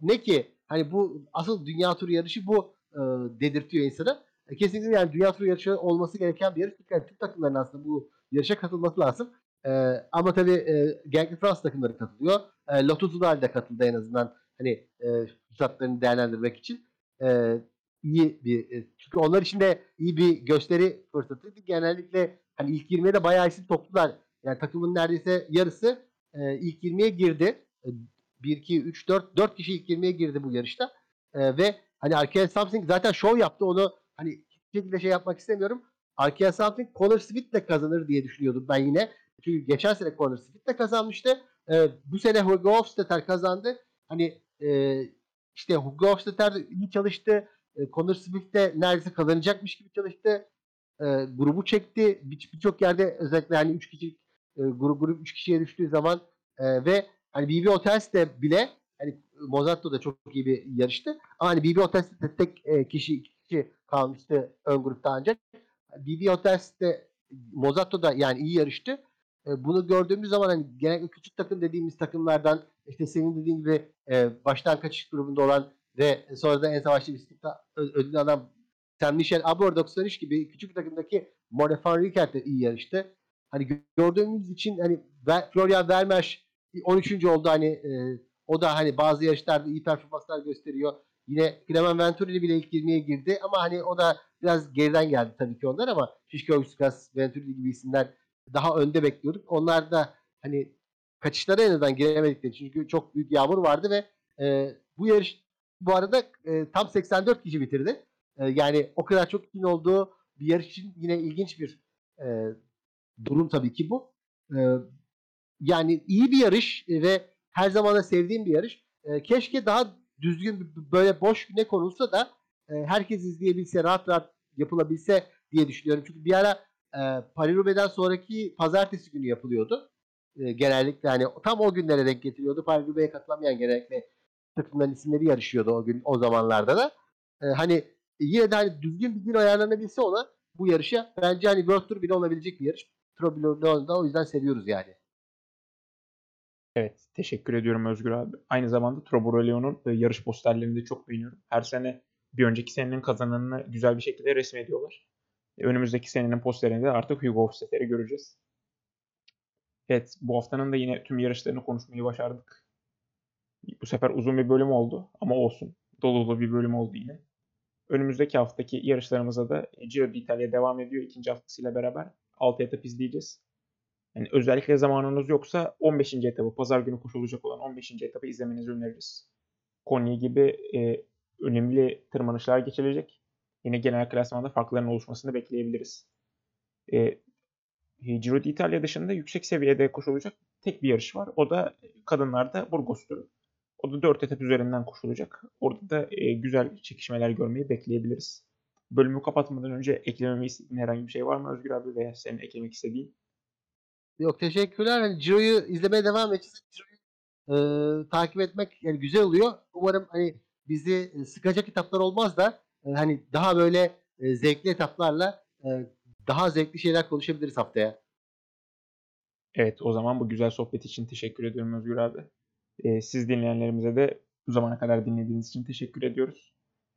ne ki hani bu asıl dünya turu yarışı bu e, dedirtiyor insana. E, kesinlikle yani dünya turu yarışı olması gereken bir yarış. Yani Türk takımlarının aslında bu yarışa katılması lazım. E, ama tabii e, genellikle Fransız takımları katılıyor. E, Lotus Udal da katıldı en azından hani e, fırsatlarını değerlendirmek için. E, iyi bir e, çünkü onlar için de iyi bir gösteri fırsatıydı. Genellikle hani ilk 20'ye de bayağı isim toplular. Yani takımın neredeyse yarısı e, ilk 20'ye girdi. E, 1, 2, 3, 4, 4 kişi ilk 20'ye girdi bu yarışta. E, ve hani Arkea Samsung zaten show yaptı onu hani hiçbir şekilde şey yapmak istemiyorum. Arkea Samsung Connor de kazanır diye düşünüyordum ben yine. Çünkü geçen sene Connor de kazanmıştı. E, bu sene Hugo Hofstetter kazandı. Hani e, işte Hugo Hofstetter iyi çalıştı. E, Connor Smith de neredeyse kazanacakmış gibi çalıştı. E, grubu çekti. Bir- Birçok yerde özellikle hani 3 kişilik e, grup grup 3 kişiye düştüğü zaman e, ve hani BB Hotels de bile hani Mozatto da çok iyi bir yarıştı. Ama hani BB Hotels de tek e, kişi kişi kalmıştı ön grupta ancak. BB Hotels de Mozatto da yani iyi yarıştı. E, bunu gördüğümüz zaman hani genellikle küçük takım dediğimiz takımlardan işte senin dediğin gibi e, baştan kaçış grubunda olan ve sonra da en savaşçı bisikletle ödül alan Sam Michel Abor 93 gibi küçük takımdaki Mone van Riekert de iyi yarıştı. Hani gö- gördüğümüz için hani Florian Vermeer 13. oldu hani e, o da hani bazı yarışlarda iyi performanslar gösteriyor. Yine Clement Venturi bile ilk 20'ye girdi ama hani o da biraz geriden geldi tabii ki onlar ama Şişko Uskas, Venturi gibi isimler daha önde bekliyorduk. Onlar da hani kaçışlara en azından giremedikleri çünkü çok büyük yağmur vardı ve e, bu yarış bu arada e, tam 84 kişi bitirdi. E, yani o kadar çok kişinin olduğu bir yarış için yine ilginç bir e, durum tabii ki bu. E, yani iyi bir yarış ve her zaman da sevdiğim bir yarış. E, keşke daha düzgün böyle boş güne konulsa da e, herkes izleyebilse, rahat rahat yapılabilse diye düşünüyorum. Çünkü bir ara e, Paris-Roubaix'den sonraki pazartesi günü yapılıyordu. E, genellikle hani tam o günlere denk getiriyordu. Paris-Roubaix'e katılamayan genellikle takımların isimleri yarışıyordu o gün o zamanlarda da. E, hani yine de hani düzgün bir gün ayarlanabilse ona bu yarışa bence hani World Tour bile olabilecek bir yarış. Trobilon'u da o yüzden seviyoruz yani. Evet, teşekkür ediyorum Özgür abi. Aynı zamanda Troborelio'nun e, yarış posterlerini de çok beğeniyorum. Her sene bir önceki senenin kazananını güzel bir şekilde resmediyorlar. E, Önümüzdeki senenin posterinde artık Hugo Hofstadter'i göreceğiz. Evet, bu haftanın da yine tüm yarışlarını konuşmayı başardık. Bu sefer uzun bir bölüm oldu ama olsun. Dolu dolu bir bölüm oldu yine. Önümüzdeki haftaki yarışlarımıza da e, Giro d'Italia devam ediyor. ikinci haftasıyla beraber 6 etap izleyeceğiz. Yani özellikle zamanınız yoksa 15. etabı, pazar günü koşulacak olan 15. etabı izlemenizi öneririz. Konya gibi e, önemli tırmanışlar geçilecek. Yine genel klasmanda farkların oluşmasını bekleyebiliriz. E, Giro d'Italia dışında yüksek seviyede koşulacak tek bir yarış var. O da kadınlarda Burgos turu. O da 4 etap üzerinden koşulacak. Orada da e, güzel çekişmeler görmeyi bekleyebiliriz. Bölümü kapatmadan önce eklememi istediğin herhangi bir şey var mı Özgür abi veya senin eklemek istediğin? Yok teşekkürler. Hani Ciro'yu izlemeye devam edeceğiz. Ciro'yu e, takip etmek yani güzel oluyor. Umarım hani bizi e, sıkacak etaplar olmaz da e, hani daha böyle e, zevkli etaplarla e, daha zevkli şeyler konuşabiliriz haftaya. Evet o zaman bu güzel sohbet için teşekkür ediyorum Özgür abi. Ee, siz dinleyenlerimize de bu zamana kadar dinlediğiniz için teşekkür ediyoruz.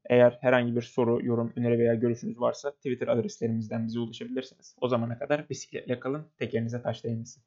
Eğer herhangi bir soru, yorum, öneri veya görüşünüz varsa Twitter adreslerimizden bize ulaşabilirsiniz. O zamana kadar bisikletle kalın, tekerinize taş değmesin.